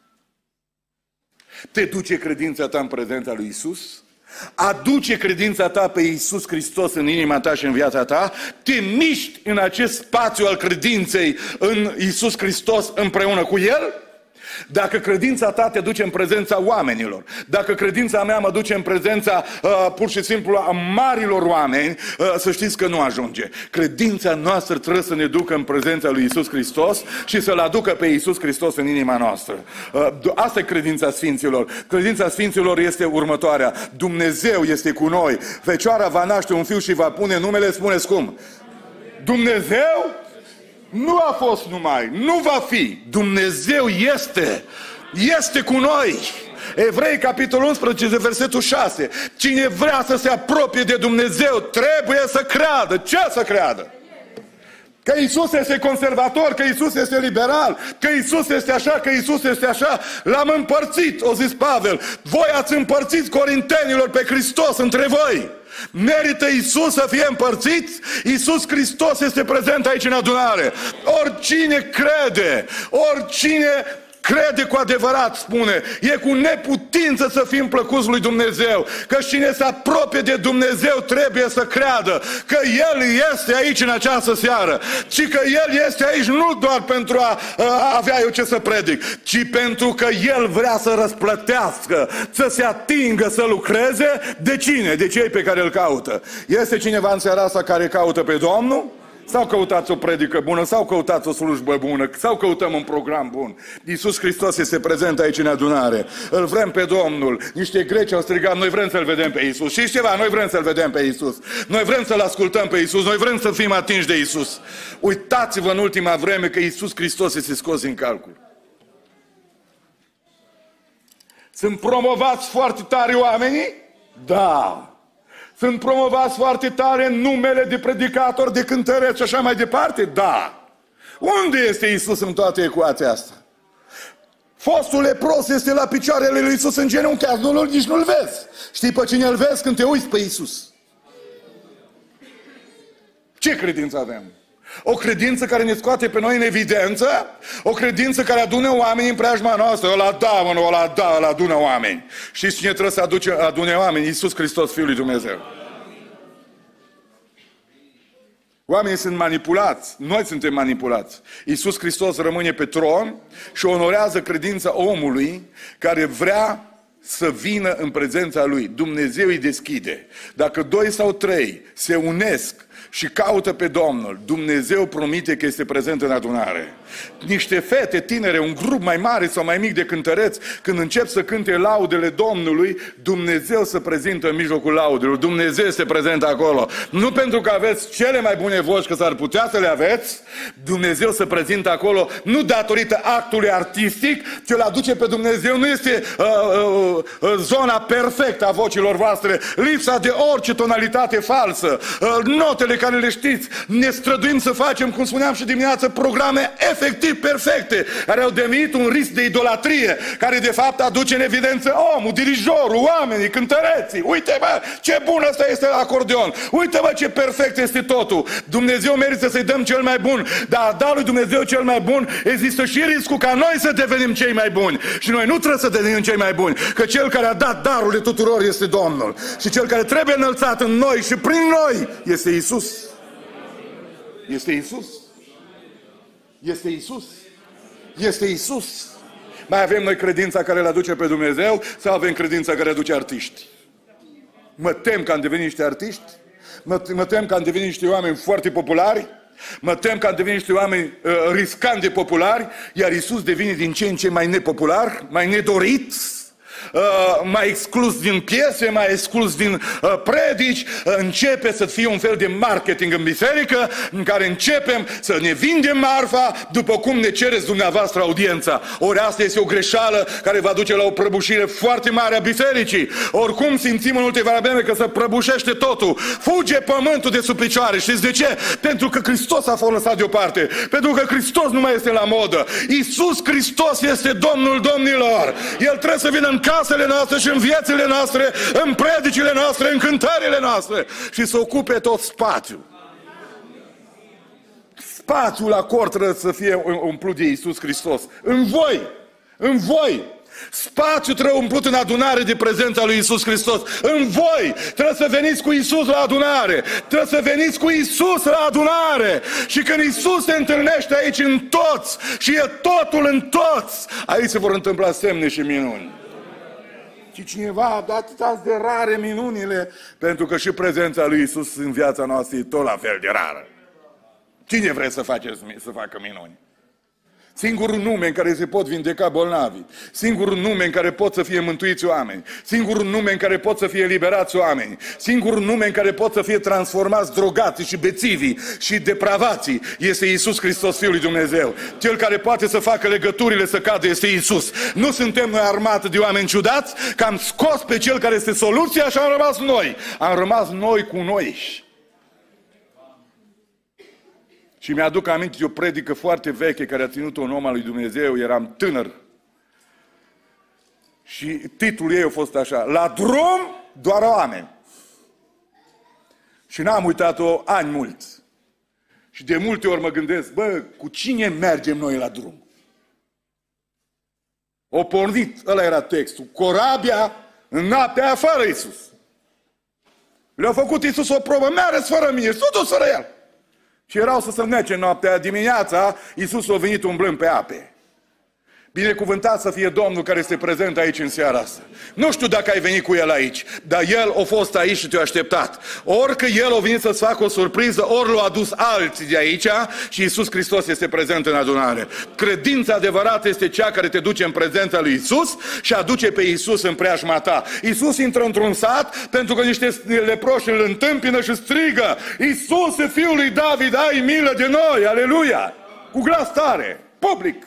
Te duce credința ta în prezența lui Isus? Aduce credința ta pe Iisus Hristos în inima ta și în viața ta, te miști în acest spațiu al credinței în Iisus Hristos împreună cu El dacă credința ta te duce în prezența oamenilor, dacă credința mea mă duce în prezența uh, pur și simplu a marilor oameni, uh, să știți că nu ajunge. Credința noastră trebuie să ne ducă în prezența lui Isus Hristos și să-L aducă pe Isus Hristos în inima noastră. Uh, asta e credința Sfinților. Credința Sfinților este următoarea. Dumnezeu este cu noi. Fecioara va naște un fiu și va pune numele, spuneți cum? Dumnezeu nu a fost numai, nu va fi. Dumnezeu este, este cu noi. Evrei, capitolul 11, versetul 6. Cine vrea să se apropie de Dumnezeu, trebuie să creadă. Ce să creadă? Că Isus este conservator, că Isus este liberal, că Isus este așa, că Isus este așa. L-am împărțit, o zis Pavel. Voi ați împărțit corintenilor pe Hristos între voi. Merită Isus să fie împărțit? Isus Hristos este prezent aici în adunare. Oricine crede, oricine crede cu adevărat, spune, e cu neputință să fim plăcuți lui Dumnezeu, că cine se apropie de Dumnezeu trebuie să creadă că El este aici în această seară, ci că El este aici nu doar pentru a, a avea eu ce să predic, ci pentru că El vrea să răsplătească, să se atingă, să lucreze de cine? De cei pe care îl caută. Este cineva în seara asta care caută pe Domnul? Sau căutați o predică bună, sau căutați o slujbă bună, sau căutăm un program bun. Iisus Hristos este prezent aici în adunare. Îl vrem pe Domnul. Niște greci au strigat, noi vrem să-L vedem pe Iisus. Și ceva, noi vrem să-L vedem pe Iisus. Noi vrem să-L ascultăm pe Iisus. Noi vrem să fim atinși de Iisus. Uitați-vă în ultima vreme că Iisus Hristos este scos din calcul. Sunt promovați foarte tare oamenii? Da. Sunt promovați foarte tare numele de predicator, de cântăreți și așa mai departe? Da. Unde este Isus în toată ecuația asta? Fostul lepros este la picioarele lui Isus în genunchi, nu nici nu-l vezi. Știi pe cine îl vezi când te uiți pe Isus? Ce credință avem? O credință care ne scoate pe noi în evidență, o credință care adună oameni în preajma noastră. Ăla da, mă, ăla da, ăla adună oameni. Și cine trebuie să aduce, adune oameni? Iisus Hristos, Fiul lui Dumnezeu. Oamenii sunt manipulați, noi suntem manipulați. Iisus Hristos rămâne pe tron și onorează credința omului care vrea să vină în prezența Lui. Dumnezeu îi deschide. Dacă doi sau trei se unesc și caută pe Domnul, Dumnezeu promite că este prezent în adunare. Niște fete tinere, un grup mai mare sau mai mic de cântăreți, când încep să cânte laudele Domnului, Dumnezeu se prezintă în mijlocul laudelor. Dumnezeu este prezent acolo. Nu pentru că aveți cele mai bune voci, că s-ar putea să le aveți, Dumnezeu se prezintă acolo, nu datorită actului artistic, ce îl aduce pe Dumnezeu nu este uh, uh, uh, zona perfectă a vocilor voastre, lipsa de orice tonalitate falsă, uh, notele care le știți. Ne străduim să facem, cum spuneam și dimineață, programe efectiv perfecte, care au devenit un risc de idolatrie, care de fapt aduce în evidență omul, dirijorul, oamenii, cântăreții. Uite bă, ce bun ăsta este acordeon. Uite bă, ce perfect este totul. Dumnezeu merită să-i dăm cel mai bun, dar a da lui Dumnezeu cel mai bun, există și riscul ca noi să devenim cei mai buni. Și noi nu trebuie să devenim cei mai buni, că cel care a dat darurile tuturor este Domnul. Și cel care trebuie înălțat în noi și prin noi este Isus. Este Isus. Este Isus. Este Isus. Mai avem noi credința care le aduce pe Dumnezeu sau avem credința care aduce artiști? Mă tem că am devenit niște artiști? Mă, mă tem că am devenit niște oameni foarte populari? Mă tem că am devenit niște oameni uh, riscant de populari, iar Isus devine din ce în ce mai nepopular, mai nedorit, Uh, mai exclus din piese, mai exclus din uh, predici, uh, începe să fie un fel de marketing în biserică în care începem să ne vindem marfa după cum ne cereți dumneavoastră audiența. Ori asta este o greșeală care va duce la o prăbușire foarte mare a bisericii. Oricum simțim în ultima vreme că se prăbușește totul. Fuge pământul de sub picioare. Știți de ce? Pentru că Hristos a fost lăsat deoparte. Pentru că Hristos nu mai este la modă. Iisus Hristos este Domnul Domnilor. El trebuie să vină în casele noastre și în viețile noastre, în predicile noastre, în cântările noastre și să ocupe tot spațiul. Spațiul la cort trebuie să fie umplut de Iisus Hristos. În voi! În voi! Spațiul trebuie umplut în adunare de prezența lui Isus Hristos. În voi trebuie să veniți cu Isus la adunare. Trebuie să veniți cu Isus la adunare. Și când Isus se întâlnește aici în toți și e totul în toți, aici se vor întâmpla semne și minuni. Și cineva, dar atâta de rare minunile, pentru că și prezența lui Isus în viața noastră e tot la fel de rară. Cine vrea să, faceți, să facă minuni? Singurul nume în care se pot vindeca bolnavi, singurul nume în care pot să fie mântuiți oameni, singurul nume în care pot să fie liberați oameni, singurul nume în care pot să fie transformați drogații și bețivii și depravații este Isus Hristos, Fiul lui Dumnezeu. Cel care poate să facă legăturile să cadă este Isus. Nu suntem noi armată de oameni ciudați, că am scos pe Cel care este soluția și am rămas noi. Am rămas noi cu noi. Și mi-aduc aminte de o predică foarte veche care a ținut-o un om al lui Dumnezeu, eram tânăr. Și titlul ei a fost așa, La drum doar oameni. Și n-am uitat-o ani mulți. Și de multe ori mă gândesc, bă, cu cine mergem noi la drum? O pornit, ăla era textul, corabia în noaptea fără Iisus. Le-a făcut Iisus o probă, meargă fără mine, s-a dus fără el. Și erau să se nece noaptea dimineața, Iisus a venit umblând pe ape. Binecuvântat să fie Domnul care este prezent aici în seara asta. Nu știu dacă ai venit cu El aici, dar El a fost aici și te-a așteptat. Ori că El a venit să-ți facă o surpriză, ori l-a adus alții de aici și Iisus Hristos este prezent în adunare. Credința adevărată este cea care te duce în prezența lui Iisus și aduce pe Iisus în preajma ta. Iisus intră într-un sat pentru că niște leproși îl întâmpină și strigă Iisus, Fiul lui David, ai milă de noi, aleluia! Cu glas tare, public.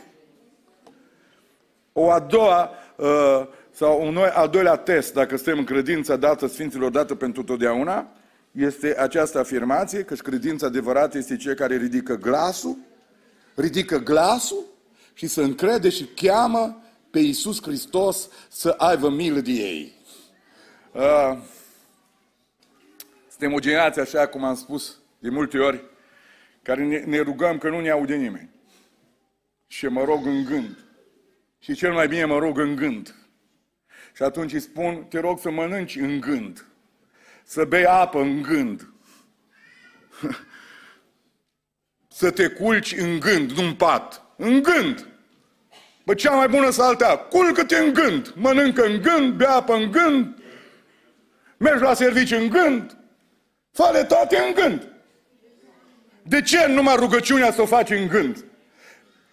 O a doua, uh, sau un al doilea test, dacă suntem în credința dată Sfinților, dată pentru totdeauna, este această afirmație că credința adevărată este cea care ridică glasul, ridică glasul și să încrede și cheamă pe Iisus Hristos să aibă milă de ei. Uh, suntem o generație, așa cum am spus de multe ori, care ne, ne rugăm că nu ne aude nimeni. Și mă rog în gând. Și cel mai bine mă rog în gând. Și atunci îi spun, te rog să mănânci în gând. Să bei apă în gând. [LAUGHS] să te culci în gând, nu în pat. În gând. Bă, cea mai bună saltea, culcă-te în gând. Mănâncă în gând, bea apă în gând. Mergi la servici în gând. Fă toate în gând. De ce numai rugăciunea să o faci în gând?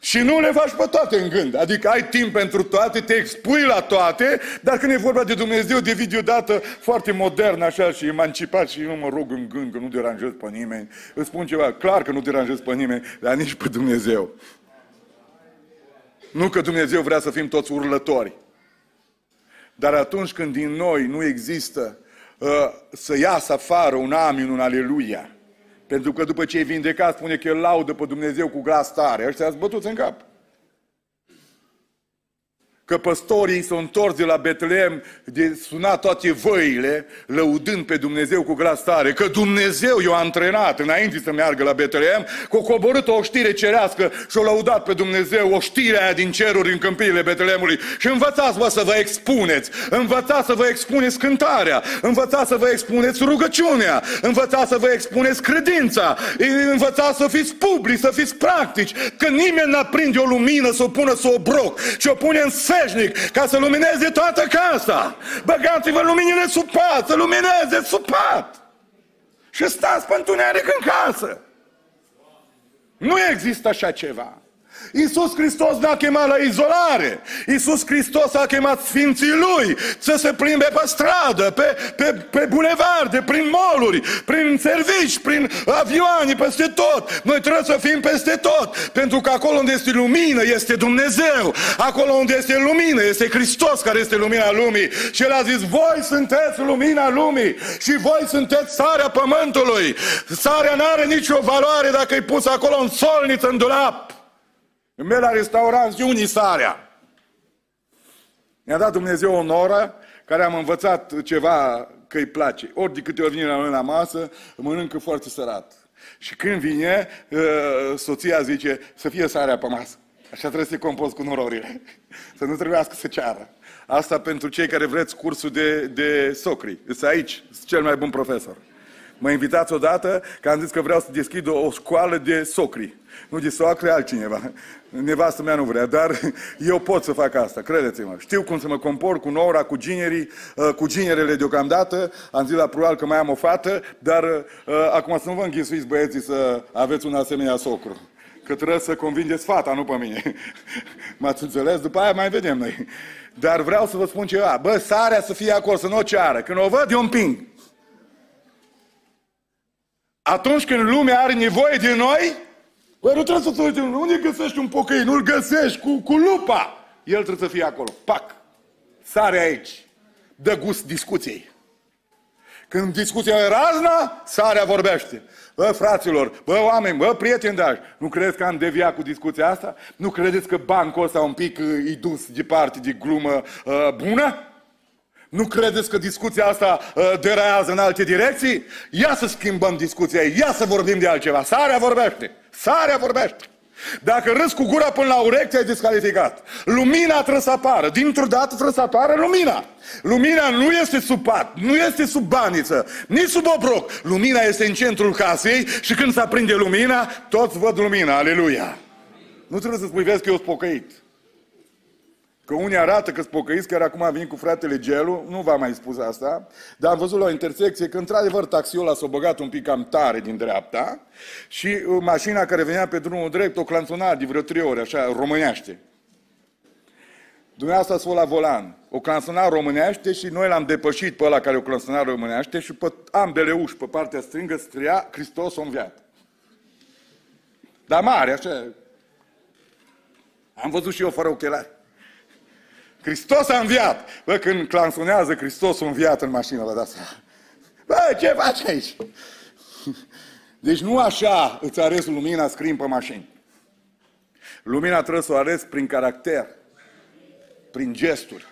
Și nu le faci pe toate în gând. Adică ai timp pentru toate, te expui la toate, dar când e vorba de Dumnezeu, devii deodată foarte modern așa și emancipat și nu mă rog în gând că nu deranjez pe nimeni. Îți spun ceva, clar că nu deranjez pe nimeni, dar nici pe Dumnezeu. Nu că Dumnezeu vrea să fim toți urlători. Dar atunci când din noi nu există uh, să iasă afară un amin, un aleluia, pentru că după ce e vindecat, spune că el laudă pe Dumnezeu cu glas tare. Ăștia ați bătut în cap că păstorii s-au întors de la Betleem, de suna toate văile, lăudând pe Dumnezeu cu glas tare, că Dumnezeu i-a antrenat înainte să meargă la Betleem, că a coborât o știre cerească și a lăudat pe Dumnezeu o știre aia din ceruri în câmpiile Betleemului. Și învățați, vă, să vă expuneți, învățați să vă expuneți cântarea, învățați să vă expuneți rugăciunea, învățați să vă expuneți credința, învățați să fiți publici, să fiți practici, că nimeni n-aprinde o lumină să o pună să o broc, ci o pune în veșnic ca să lumineze toată casa. Băgați-vă luminile sub pat, să lumineze sub pat. Și stați pe întuneric în casă. Nu există așa ceva. Iisus Hristos ne-a chemat la izolare. Iisus Hristos a chemat Sfinții Lui să se plimbe pe stradă, pe, pe, pe bulevarde, prin moluri, prin servici, prin avioane, peste tot. Noi trebuie să fim peste tot. Pentru că acolo unde este lumină, este Dumnezeu. Acolo unde este lumină, este Hristos care este lumina lumii. Și El a zis, voi sunteți lumina lumii și voi sunteți sarea pământului. Sarea nu are nicio valoare dacă e pus acolo în solniță, în dulap. Îmi merg la restaurant zi unii sarea. Mi-a dat Dumnezeu o noră care am învățat ceva că îi place. Ori de câte ori vine la noi la masă, mănâncă foarte sărat. Și când vine, uh, soția zice să fie sarea pe masă. Așa trebuie să te compozi cu nororile. [LAUGHS] Să nu trebuiască să ceară. Asta pentru cei care vreți cursul de, de socri. Sunt aici, sunt cel mai bun profesor. Mă invitați odată că am zis că vreau să deschid o, o școală de socri. Nu de soacre, altcineva. Nevastă mea nu vrea, dar eu pot să fac asta, credeți-mă. Știu cum să mă compor cu Nora, cu ginerii, uh, cu ginerele deocamdată. Am zis la plural că mai am o fată, dar uh, acum să nu vă înghisuiți băieții să aveți un asemenea socru. Că trebuie să convingeți fata, nu pe mine. [LAUGHS] M-ați înțeles? După aia mai vedem noi. Dar vreau să vă spun ceva. Bă, sarea să fie acolo, să nu o ceară. Când o văd, eu împing. Atunci când lumea are nevoie de noi, băi, nu trebuie să te uite, unde găsești un pocăi, nu-l găsești cu, cu lupa. El trebuie să fie acolo. Pac! Sare aici. Dă gust discuției. Când discuția e razna, sarea vorbește. Bă, fraților, bă, oameni, bă, prieteni dragi, nu credeți că am deviat cu discuția asta? Nu credeți că bancul ăsta un pic uh, e dus departe de glumă uh, bună? Nu credeți că discuția asta uh, deraiază în alte direcții? Ia să schimbăm discuția, ia să vorbim de altceva. Sarea vorbește, sarea vorbește. Dacă râzi cu gura până la urechi, ai descalificat. Lumina trebuie să apară. Dintr-o dată trebuie să apară lumina. Lumina nu este sub pat, nu este sub baniță, nici sub obroc. Lumina este în centrul casei și când se aprinde lumina, toți văd lumina. Aleluia! Nu trebuie să spui, vezi că eu sunt pocăit. Că unii arată că spocăiți, care acum vin cu fratele Gelu, nu v-am mai spus asta, dar am văzut la o intersecție că într-adevăr taxiul a s-a băgat un pic cam tare din dreapta și uh, mașina care venea pe drumul drept o clanțona de vreo trei ore, așa, românește. Dumneavoastră ați fost la volan, o clanțona românește și noi l-am depășit pe ăla care o clanțona românește și pe ambele uși, pe partea stângă, stria Hristos o înviat. Dar mare, așa. Am văzut și eu fără ochelari. Hristos a înviat. Bă, când clansonează Hristos a înviat în mașină, vă dați seama. Bă, ce faci aici? Deci nu așa îți arăți lumina scrim pe mașini. Lumina trebuie să o arăți prin caracter, prin gesturi.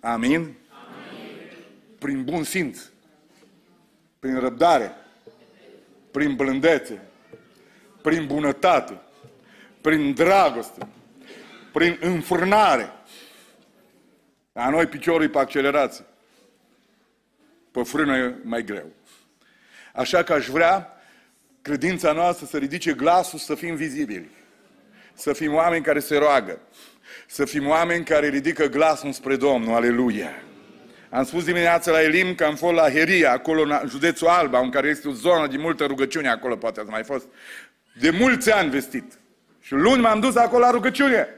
Amin? Amin? Prin bun simț, prin răbdare, prin blândețe, prin bunătate, prin dragoste, prin înfrânare. La noi piciorul e pe accelerație. Pe frână e mai greu. Așa că aș vrea credința noastră să ridice glasul, să fim vizibili. Să fim oameni care se roagă. Să fim oameni care ridică glasul spre Domnul. Aleluia! Am spus dimineața la Elim că am fost la Heria, acolo în județul Alba, în care este o zonă de multă rugăciune acolo, poate ați mai fost. De mulți ani vestit. Și luni m-am dus acolo la rugăciune.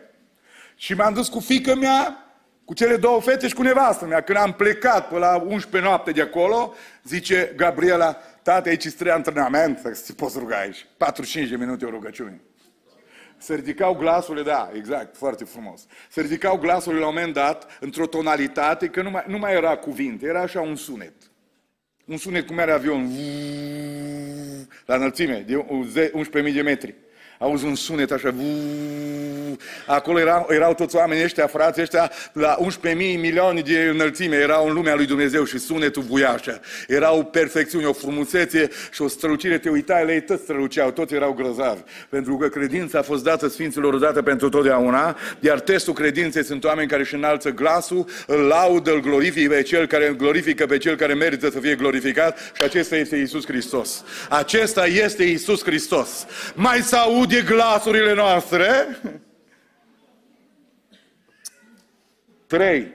Și m-am dus cu fică mea, cu cele două fete și cu nevastă mea. Când am plecat pe la 11 noapte de acolo, zice Gabriela, tată, aici trei antrenament, să te poți ruga aici. 45 de minute o rugăciune. Se ridicau glasurile, da, exact, foarte frumos. Se ridicau glasurile la un moment dat, într-o tonalitate, că nu mai, nu mai era cuvinte, era așa un sunet. Un sunet cum era avion, la înălțime, de 11.000 de metri auzi un sunet așa, vuu, acolo erau, erau toți oamenii ăștia, frații ăștia, la 11.000 milioane de înălțime, erau în lumea lui Dumnezeu și sunetul buia așa. Era o perfecțiune, o frumusețe și o strălucire, te uitai la ei, toți străluceau, toți erau grozavi. Pentru că credința a fost dată Sfinților odată pentru totdeauna, iar testul credinței sunt oameni care își înalță glasul, îl laudă, îl glorifică pe cel care îl glorifică pe cel care merită să fie glorificat și acesta este Isus Hristos. Acesta este Isus Hristos. Mai să aud aude glasurile noastre. Trei.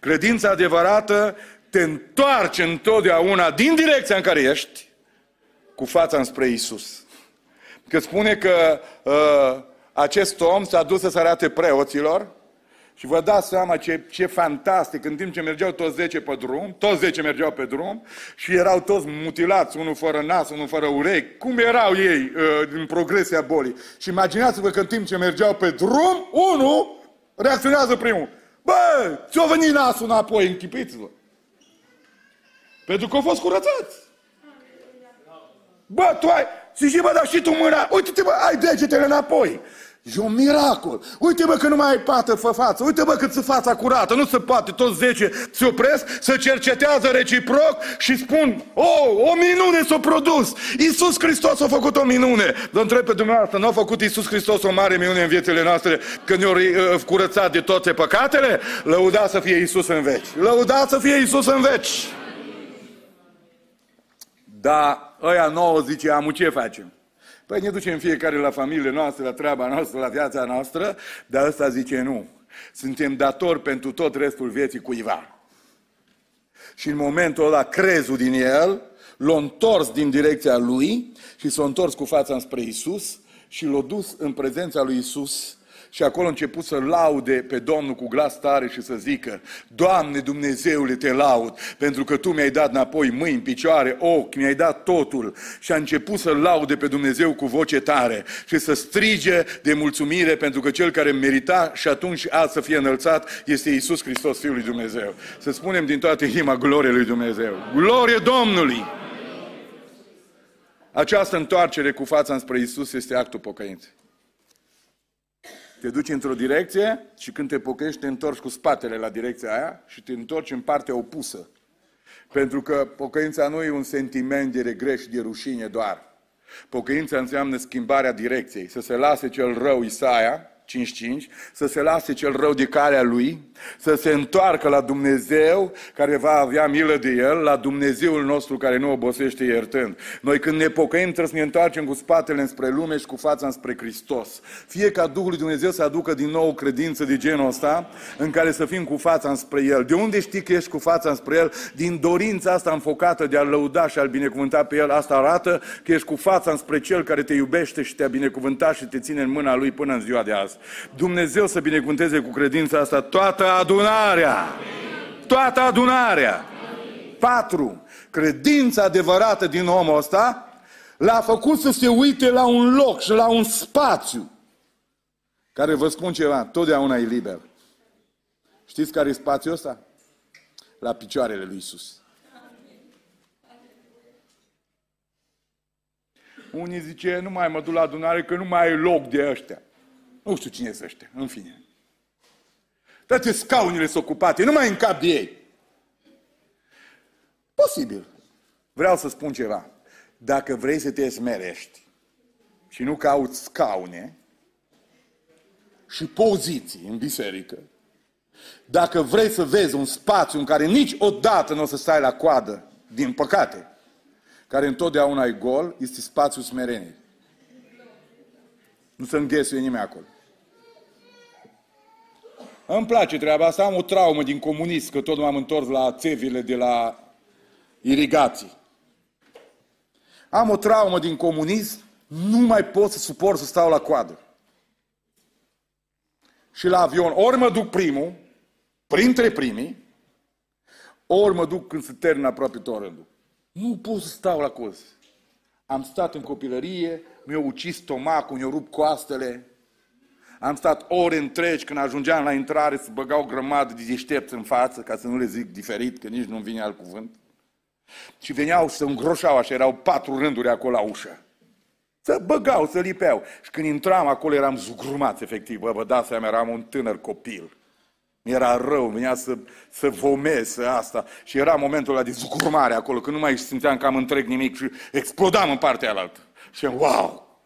Credința adevărată te întoarce întotdeauna din direcția în care ești cu fața înspre Isus. Că spune că uh, acest om s-a dus să se arate preoților și vă dați seama ce, ce fantastic, în timp ce mergeau toți 10 pe drum, toți 10 mergeau pe drum și erau toți mutilați, unul fără nas, unul fără urechi, cum erau ei uh, în progresia bolii. Și imaginați-vă că în timp ce mergeau pe drum, unul reacționează primul. Bă, ți-o venit nasul înapoi, închipiți-vă. Pentru că au fost curățați. Bă, tu ai... Zici, bă, dar și tu mâna... Uite-te, bă, ai degetele înapoi. E un miracol. Uite bă că nu mai ai pată fă față. Uite bă cât se fața curată. Nu se poate. Toți zece se opresc, să cercetează reciproc și spun, oh, o minune s-a produs. Iisus Hristos a făcut o minune. Vă întreb pe dumneavoastră, nu a făcut Iisus Hristos o mare minune în viețile noastre când ne-a uh, curățat de toate păcatele? Lăuda să fie Iisus în veci. Lăuda să fie Iisus în veci. Da, ăia nouă zice, amu ce facem? Păi ne ducem fiecare la familie noastră, la treaba noastră, la viața noastră, dar ăsta zice nu. Suntem datori pentru tot restul vieții cuiva. Și în momentul ăla crezul din el l-a întors din direcția lui și s-a întors cu fața spre Isus și l-a dus în prezența lui Isus și acolo a început să laude pe Domnul cu glas tare și să zică, Doamne Dumnezeule, te laud, pentru că Tu mi-ai dat înapoi mâini, picioare, ochi, mi-ai dat totul. Și a început să laude pe Dumnezeu cu voce tare și să strige de mulțumire pentru că Cel care merita și atunci și azi să fie înălțat este Isus Hristos, Fiul lui Dumnezeu. Să spunem din toată inima glorie lui Dumnezeu. Glorie Domnului! Această întoarcere cu fața înspre Isus este actul pocăinței. Te duci într-o direcție și când te pocăiești te întorci cu spatele la direcția aia și te întorci în partea opusă. Pentru că pocăința nu e un sentiment de regret și de rușine doar. Pocăința înseamnă schimbarea direcției, să se lase cel rău Isaia 5.5, să se lase cel rău de calea lui, să se întoarcă la Dumnezeu care va avea milă de el, la Dumnezeul nostru care nu obosește iertând. Noi când ne pocăim trebuie să ne întoarcem cu spatele înspre lume și cu fața înspre Hristos. Fie ca Duhul lui Dumnezeu să aducă din nou credință de genul ăsta în care să fim cu fața înspre El. De unde știi că ești cu fața înspre El? Din dorința asta înfocată de a-L lăuda și a-L binecuvânta pe El. Asta arată că ești cu fața înspre Cel care te iubește și te-a binecuvântat și te ține în mâna Lui până în ziua de azi. Dumnezeu să binecuvânteze cu credința asta toată adunarea. Toată adunarea. Patru. Credința adevărată din omul ăsta l-a făcut să se uite la un loc și la un spațiu care vă spun ceva, totdeauna e liber. Știți care e spațiul ăsta? La picioarele lui Isus. Unii zice, nu mai mă duc la adunare că nu mai e loc de ăștia. Nu știu cine sunt ăștia, în fine. Toate scaunile sunt ocupate, nu mai în cap de ei. Posibil. Vreau să spun ceva. Dacă vrei să te smerești și nu cauți scaune și poziții în biserică, dacă vrei să vezi un spațiu în care niciodată nu o să stai la coadă, din păcate, care întotdeauna e gol, este spațiul smereniei. Nu se înghesuie nimeni acolo. Îmi place treaba asta, am o traumă din comunism, că tot m-am întors la țevile de la irigații. Am o traumă din comunism, nu mai pot să suport să stau la coadă. Și la avion, ori mă duc primul, printre primii, ori mă duc când se termină aproape tot rândul. Nu pot să stau la cos. Am stat în copilărie, mi-a ucis stomacul, mi-a rupt coastele, am stat ore întregi când ajungeam la intrare să băgau grămadă de deștepți în față, ca să nu le zic diferit, că nici nu-mi vine alt cuvânt. Și veneau să îngroșau așa, erau patru rânduri acolo la ușă. Să băgau, să lipeau. Și când intram acolo eram zugrumați, efectiv. Bă, vă dați seama, eram un tânăr copil. Mi-era rău, venea să, să vomez, să asta. Și era momentul ăla de zucurmare acolo, că nu mai simțeam că am întreg nimic și explodam în partea alaltă. Și wow!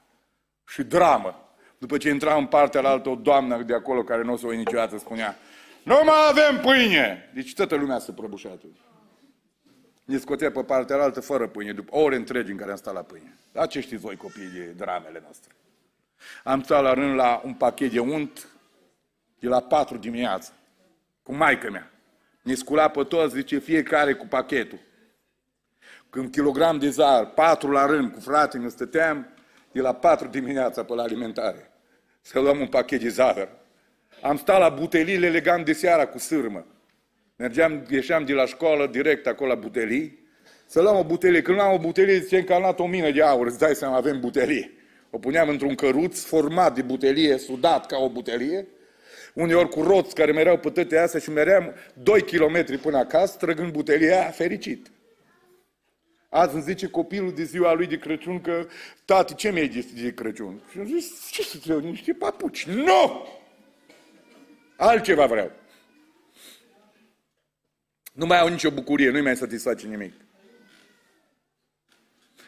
Și dramă. După ce intra în partea altă o doamnă de acolo care nu o să o niciodată spunea Nu mai avem pâine! Deci toată lumea se prăbușat. Ne scotea pe partea altă fără pâine, după ore întregi în care am stat la pâine. Dar ce știți voi copiii de dramele noastre? Am stat la rând la un pachet de unt de la patru dimineața, cu maica mea. Ne scula pe toți, zice, fiecare cu pachetul. Când kilogram de zar, patru la rând, cu fratele, stăteam de la patru dimineața pe la alimentare să luăm un pachet de zahăr. Am stat la butelii, le legam de seara cu sârmă. Mergeam, ieșeam de la școală direct acolo la butelii, să luăm o butelie. Când luam o butelie, ziceam că am luat o mină de aur, îți dai seama, avem butelie. O puneam într-un căruț format de butelie, sudat ca o butelie, uneori cu roți care mereau pe tătea astea și meream 2 km până acasă, trăgând butelia fericit. Azi îmi zice copilul de ziua lui de Crăciun că, tati, ce mi-ai zis de Crăciun? Și am zis, ce să-ți iau? Niște papuci. Nu! Altceva vreau. Nu mai au nicio bucurie, nu-i mai satisface nimic.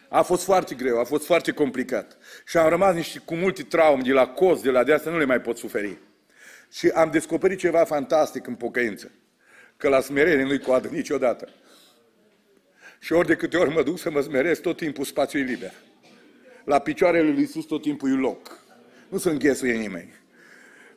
A fost foarte greu, a fost foarte complicat. Și am rămas niște, cu multe traume de la coz, de la de asta, nu le mai pot suferi. Și am descoperit ceva fantastic în pocăință. Că la smerenie nu-i coadă niciodată. Și ori de câte ori mă duc să mă smeresc, tot timpul spațiul e liber. La picioarele lui Iisus tot timpul e loc. Nu se înghesuie nimeni.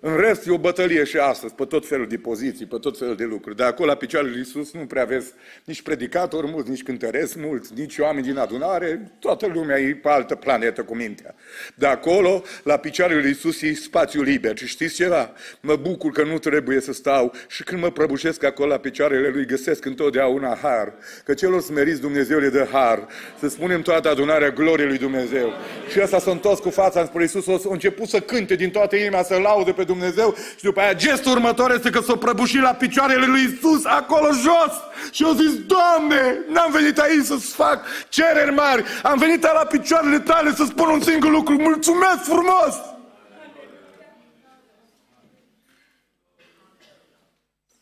În rest, e o bătălie și astăzi, pe tot felul de poziții, pe tot felul de lucruri. De acolo, la picioarele lui Iisus, nu prea aveți nici predicatori mulți, nici cântăreți mulți, nici oameni din adunare, toată lumea e pe altă planetă cu mintea. De acolo, la picioarele lui Iisus, e spațiu liber. Și știți ceva? Mă bucur că nu trebuie să stau și când mă prăbușesc acolo la picioarele lui, găsesc întotdeauna har. Că celor smeriți Dumnezeu le dă har. Să spunem toată adunarea gloriei lui Dumnezeu. Și ăsta s-a întors cu fața spre Iisus, a început să cânte din toată inima, să laude pe Dumnezeu și după aia gestul următor este că s-o prăbușit la picioarele lui Isus acolo jos și au zis, Doamne, n-am venit aici să-ți fac cereri mari, am venit la picioarele tale să spun un singur lucru, mulțumesc frumos!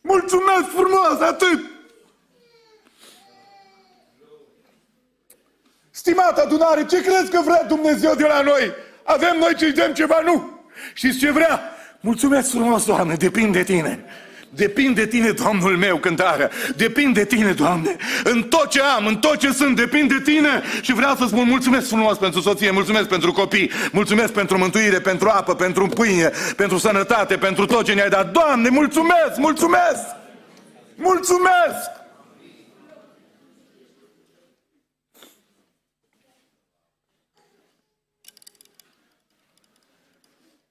Mulțumesc frumos, atât! Stimată adunare, ce crezi că vrea Dumnezeu de la noi? Avem noi ce dăm ceva? Nu! Știți ce vrea? Mulțumesc frumos, Doamne, depinde de Tine. Depinde de Tine, Domnul meu, cântarea. Depinde de Tine, Doamne. În tot ce am, în tot ce sunt, depinde de Tine. Și vreau să spun mulțumesc frumos pentru soție, mulțumesc pentru copii, mulțumesc pentru mântuire, pentru apă, pentru pâine, pentru sănătate, pentru tot ce ne-ai dat. Doamne, mulțumesc, mulțumesc! Mulțumesc!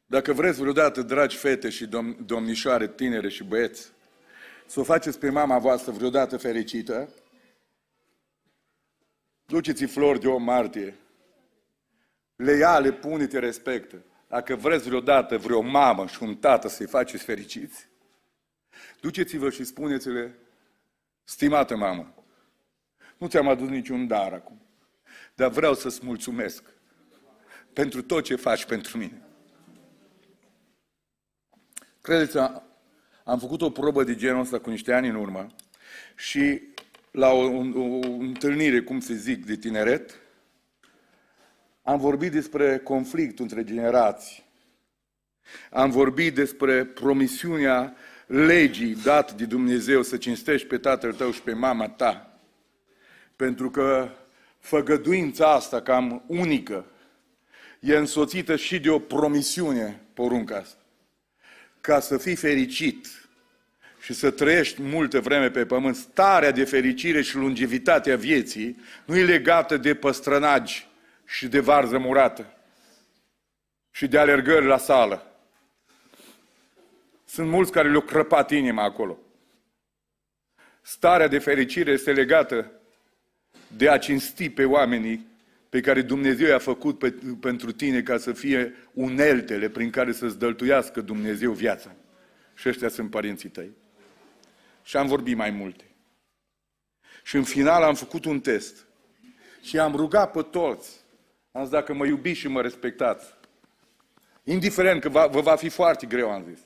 Dacă vreți vreodată, dragi fete și dom- domnișoare, tinere și băieți, să o faceți pe mama voastră vreodată fericită, duceți-i flori de o martie, le ia, le pune, te respectă. Dacă vreți vreodată vreo mamă și un tată să-i faceți fericiți, duceți-vă și spuneți-le, stimată mamă, nu ți-am adus niciun dar acum, dar vreau să-ți mulțumesc pentru tot ce faci pentru mine. Credeți, am făcut o probă de genul ăsta cu niște ani în urmă și la o, o, o întâlnire, cum se zic, de tineret, am vorbit despre conflictul între generații. Am vorbit despre promisiunea legii dată de Dumnezeu să cinstești pe tatăl tău și pe mama ta. Pentru că făgăduința asta cam unică e însoțită și de o promisiune, porunca asta ca să fii fericit și să trăiești multă vreme pe pământ, starea de fericire și longevitatea vieții nu e legată de păstrănagi și de varză murată și de alergări la sală. Sunt mulți care le-au crăpat inima acolo. Starea de fericire este legată de a cinsti pe oamenii pe care Dumnezeu i-a făcut pe, pentru tine ca să fie uneltele prin care să-ți dăltuiască Dumnezeu viața. Și ăștia sunt părinții tăi. Și am vorbit mai multe. Și în final am făcut un test. Și am rugat pe toți. Am zis, dacă mă iubiți și mă respectați, indiferent că va, vă va fi foarte greu, am zis.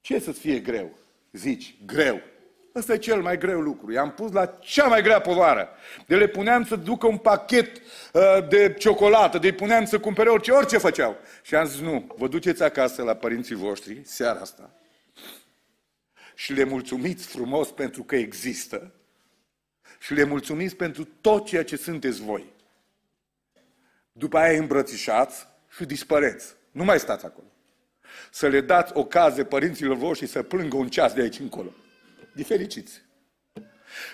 Ce să-ți fie greu? Zici, greu. Ăsta e cel mai greu lucru. I-am pus la cea mai grea povară. De le puneam să ducă un pachet uh, de ciocolată, de puneam să cumpere orice, orice făceau. Și am zis, nu, vă duceți acasă la părinții voștri, seara asta, și le mulțumiți frumos pentru că există și le mulțumiți pentru tot ceea ce sunteți voi. După aia îmbrățișați și dispăreți. Nu mai stați acolo. Să le dați ocazie părinților voștri să plângă un ceas de aici încolo de fericiți.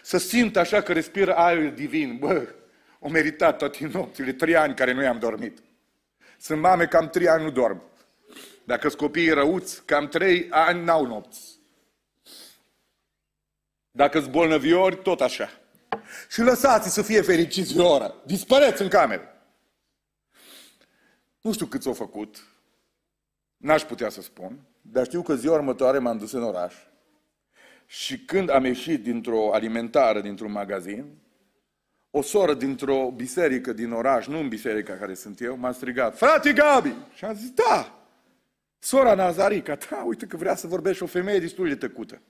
Să simt așa că respiră aer divin. Bă, o meritat toate nopțile, trei ani care nu i-am dormit. Sunt mame, cam trei ani nu dorm. Dacă sunt copiii răuți, cam trei ani n-au nopți. Dacă sunt bolnăviori, tot așa. Și lăsați să fie fericiți o oră. Dispăreți în cameră. Nu știu cât s-au făcut. N-aș putea să spun. Dar știu că ziua următoare m-am dus în oraș și când am ieșit dintr-o alimentară, dintr-un magazin, o soră dintr-o biserică din oraș, nu în biserica care sunt eu, m-a strigat, frate Gabi! Și am zis, da! Sora Nazarica, da, uite că vrea să vorbești o femeie destul de tăcută.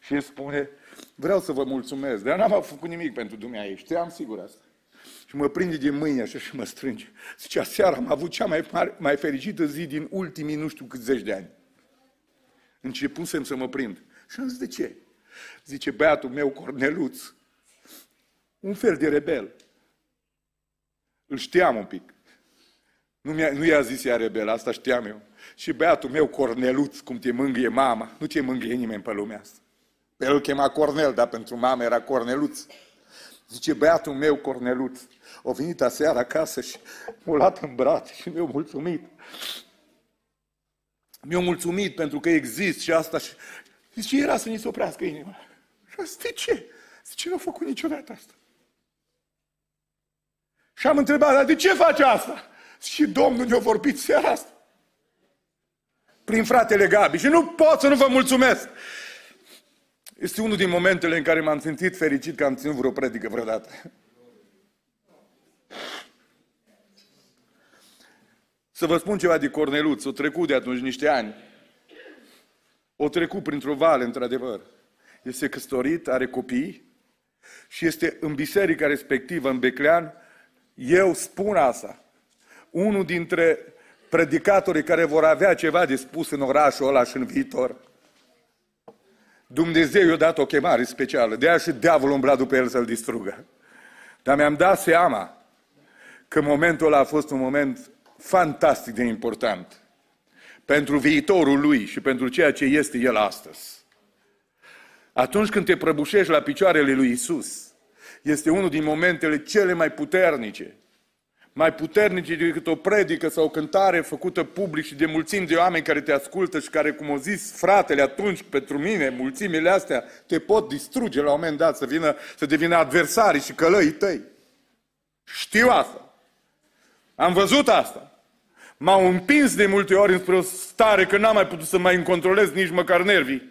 Și îmi spune, vreau să vă mulțumesc, dar n-am făcut nimic pentru dumneavoastră, știam sigur asta. Și mă prinde din mâine așa și mă strânge. Zice, seara am avut cea mai, mare, mai fericită zi din ultimii nu știu câți zeci de ani. Începusem să mă prind. Și am zis, de ce? Zice, băiatul meu, Corneluț, un fel de rebel. Îl știam un pic. Nu, mi-a, nu i-a zis ea rebel, asta știam eu. Și băiatul meu, Corneluț, cum te mângâie mama, nu te mângâie nimeni pe lumea asta. Pe el chema Cornel, dar pentru mama era Corneluț. Zice, băiatul meu, Corneluț, a venit aseară acasă și m-a luat în brațe și mi-a mulțumit. Mi-a mulțumit pentru că exist și asta și... Zice, era să ni se oprească inima. Și asta de ce? Zice, nu a făcut niciodată asta. Și am întrebat, dar de ce face asta? Și Domnul ne-a vorbit seara asta. Prin fratele Gabi. Și nu pot să nu vă mulțumesc. Este unul din momentele în care m-am simțit fericit că am ținut vreo predică vreodată. Să vă spun ceva de Corneluț. O trecut de atunci niște ani. O trecut printr-o vale, într-adevăr. Este căsătorit, are copii și este în biserica respectivă, în Beclean. Eu spun asta. Unul dintre predicatorii care vor avea ceva de spus în orașul ăla și în viitor. Dumnezeu i-a dat o chemare specială. De aia și diavolul umbla după el să-l distrugă. Dar mi-am dat seama că momentul ăla a fost un moment fantastic de important pentru viitorul lui și pentru ceea ce este el astăzi. Atunci când te prăbușești la picioarele lui Isus, este unul din momentele cele mai puternice mai puternice decât o predică sau o cântare făcută public și de mulțimi de oameni care te ascultă și care, cum au zis fratele atunci pentru mine, mulțimile astea te pot distruge la un moment dat, să, vină, să devină adversarii și călăii tăi. Știu asta. Am văzut asta. M-au împins de multe ori înspre o stare că n-am mai putut să mai controlez nici măcar nervii.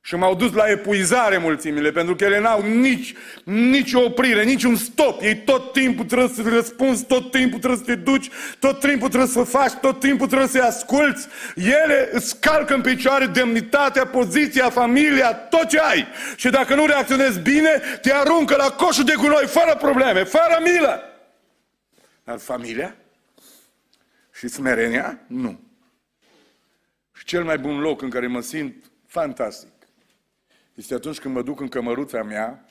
Și m-au dus la epuizare mulțimile, pentru că ele n-au nici, nici o oprire, nici un stop. Ei tot timpul trebuie să răspunzi, tot timpul trebuie să te duci, tot timpul trebuie să faci, tot timpul trebuie să-i asculți. Ele îți calcă în picioare demnitatea, poziția, familia, tot ce ai. Și dacă nu reacționezi bine, te aruncă la coșul de gunoi, fără probleme, fără milă. Dar familia și smerenia? Nu. Și cel mai bun loc în care mă simt fantastic este atunci când mă duc în cămăruța mea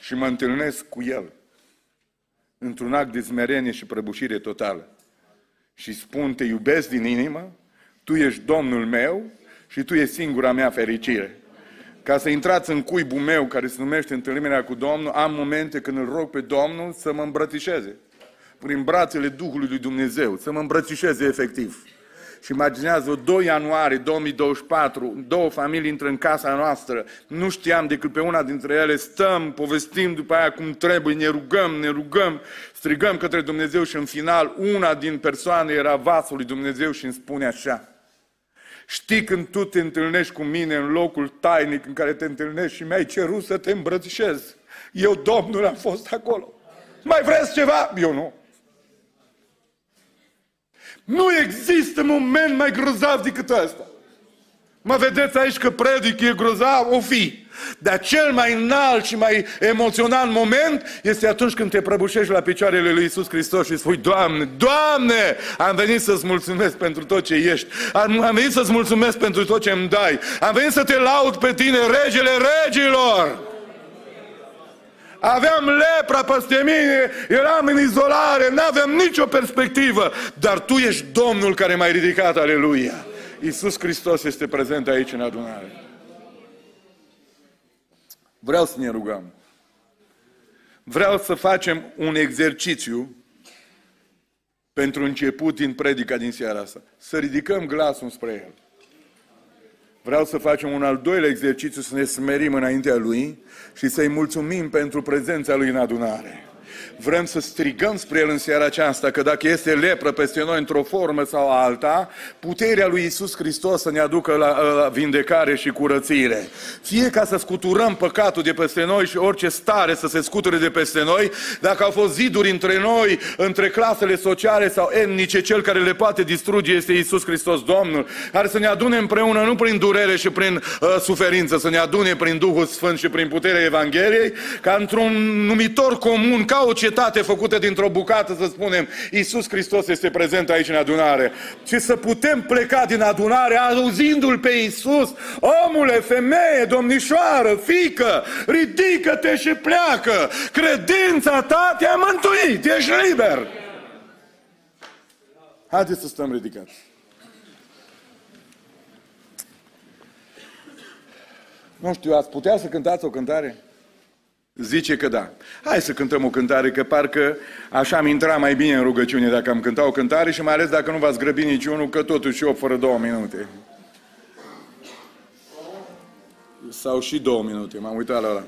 și mă întâlnesc cu El într-un act de smerenie și prăbușire totală. Și spun, te iubesc din inimă, tu ești Domnul meu și tu ești singura mea fericire. Ca să intrați în cuibul meu care se numește întâlnirea cu Domnul, am momente când îl rog pe Domnul să mă îmbrățișeze. Prin brațele Duhului lui Dumnezeu, să mă îmbrățișeze efectiv. Și imaginează 2 ianuarie 2024, două familii intră în casa noastră, nu știam decât pe una dintre ele, stăm, povestim după aia cum trebuie, ne rugăm, ne rugăm, strigăm către Dumnezeu și în final una din persoane era vasul lui Dumnezeu și îmi spune așa, Știi când tu te întâlnești cu mine în locul tainic în care te întâlnești și mi-ai cerut să te îmbrățișez. Eu, Domnul, am fost acolo. Mai vreți ceva? Eu nu. Nu există moment mai grozav decât ăsta. Mă vedeți aici că predic e grozav? O fi. Dar cel mai înalt și mai emoționant moment este atunci când te prăbușești la picioarele lui Isus Hristos și spui, Doamne, Doamne, am venit să-ți mulțumesc pentru tot ce ești. Am, am venit să-ți mulțumesc pentru tot ce îmi dai. Am venit să te laud pe tine, regele regilor. Aveam lepra peste mine, eram în izolare, nu aveam nicio perspectivă. Dar Tu ești Domnul care m-ai ridicat, aleluia. Iisus Hristos este prezent aici în adunare. Vreau să ne rugăm. Vreau să facem un exercițiu pentru început din predica din seara asta. Să ridicăm glasul spre El. Vreau să facem un al doilea exercițiu, să ne smerim înaintea Lui și să-i mulțumim pentru prezența Lui în adunare. Vrem să strigăm spre El în seara aceasta că dacă este lepră peste noi într-o formă sau alta, puterea lui Isus Hristos să ne aducă la, la vindecare și curățire. Fie ca să scuturăm păcatul de peste noi și orice stare să se scuture de peste noi, dacă au fost ziduri între noi, între clasele sociale sau etnice, cel care le poate distruge este Isus Hristos Domnul, care să ne adune împreună nu prin durere și prin uh, suferință, să ne adune prin Duhul Sfânt și prin puterea Evangheliei, ca într-un numitor comun, ca o cetate făcută dintr-o bucată, să spunem, Iisus Hristos este prezent aici în adunare. Și să putem pleca din adunare auzindu-L pe Iisus, omule, femeie, domnișoară, fică, ridică-te și pleacă. Credința ta te-a mântuit, ești liber. Haideți să stăm ridicați. Nu știu, ați putea să cântați o cântare? Zice că da. Hai să cântăm o cântare, că parcă așa am intrat mai bine în rugăciune dacă am cântat o cântare și mai ales dacă nu v-ați grăbi niciunul, că totuși eu fără două minute. Sau și două minute, m-am uitat la ăla.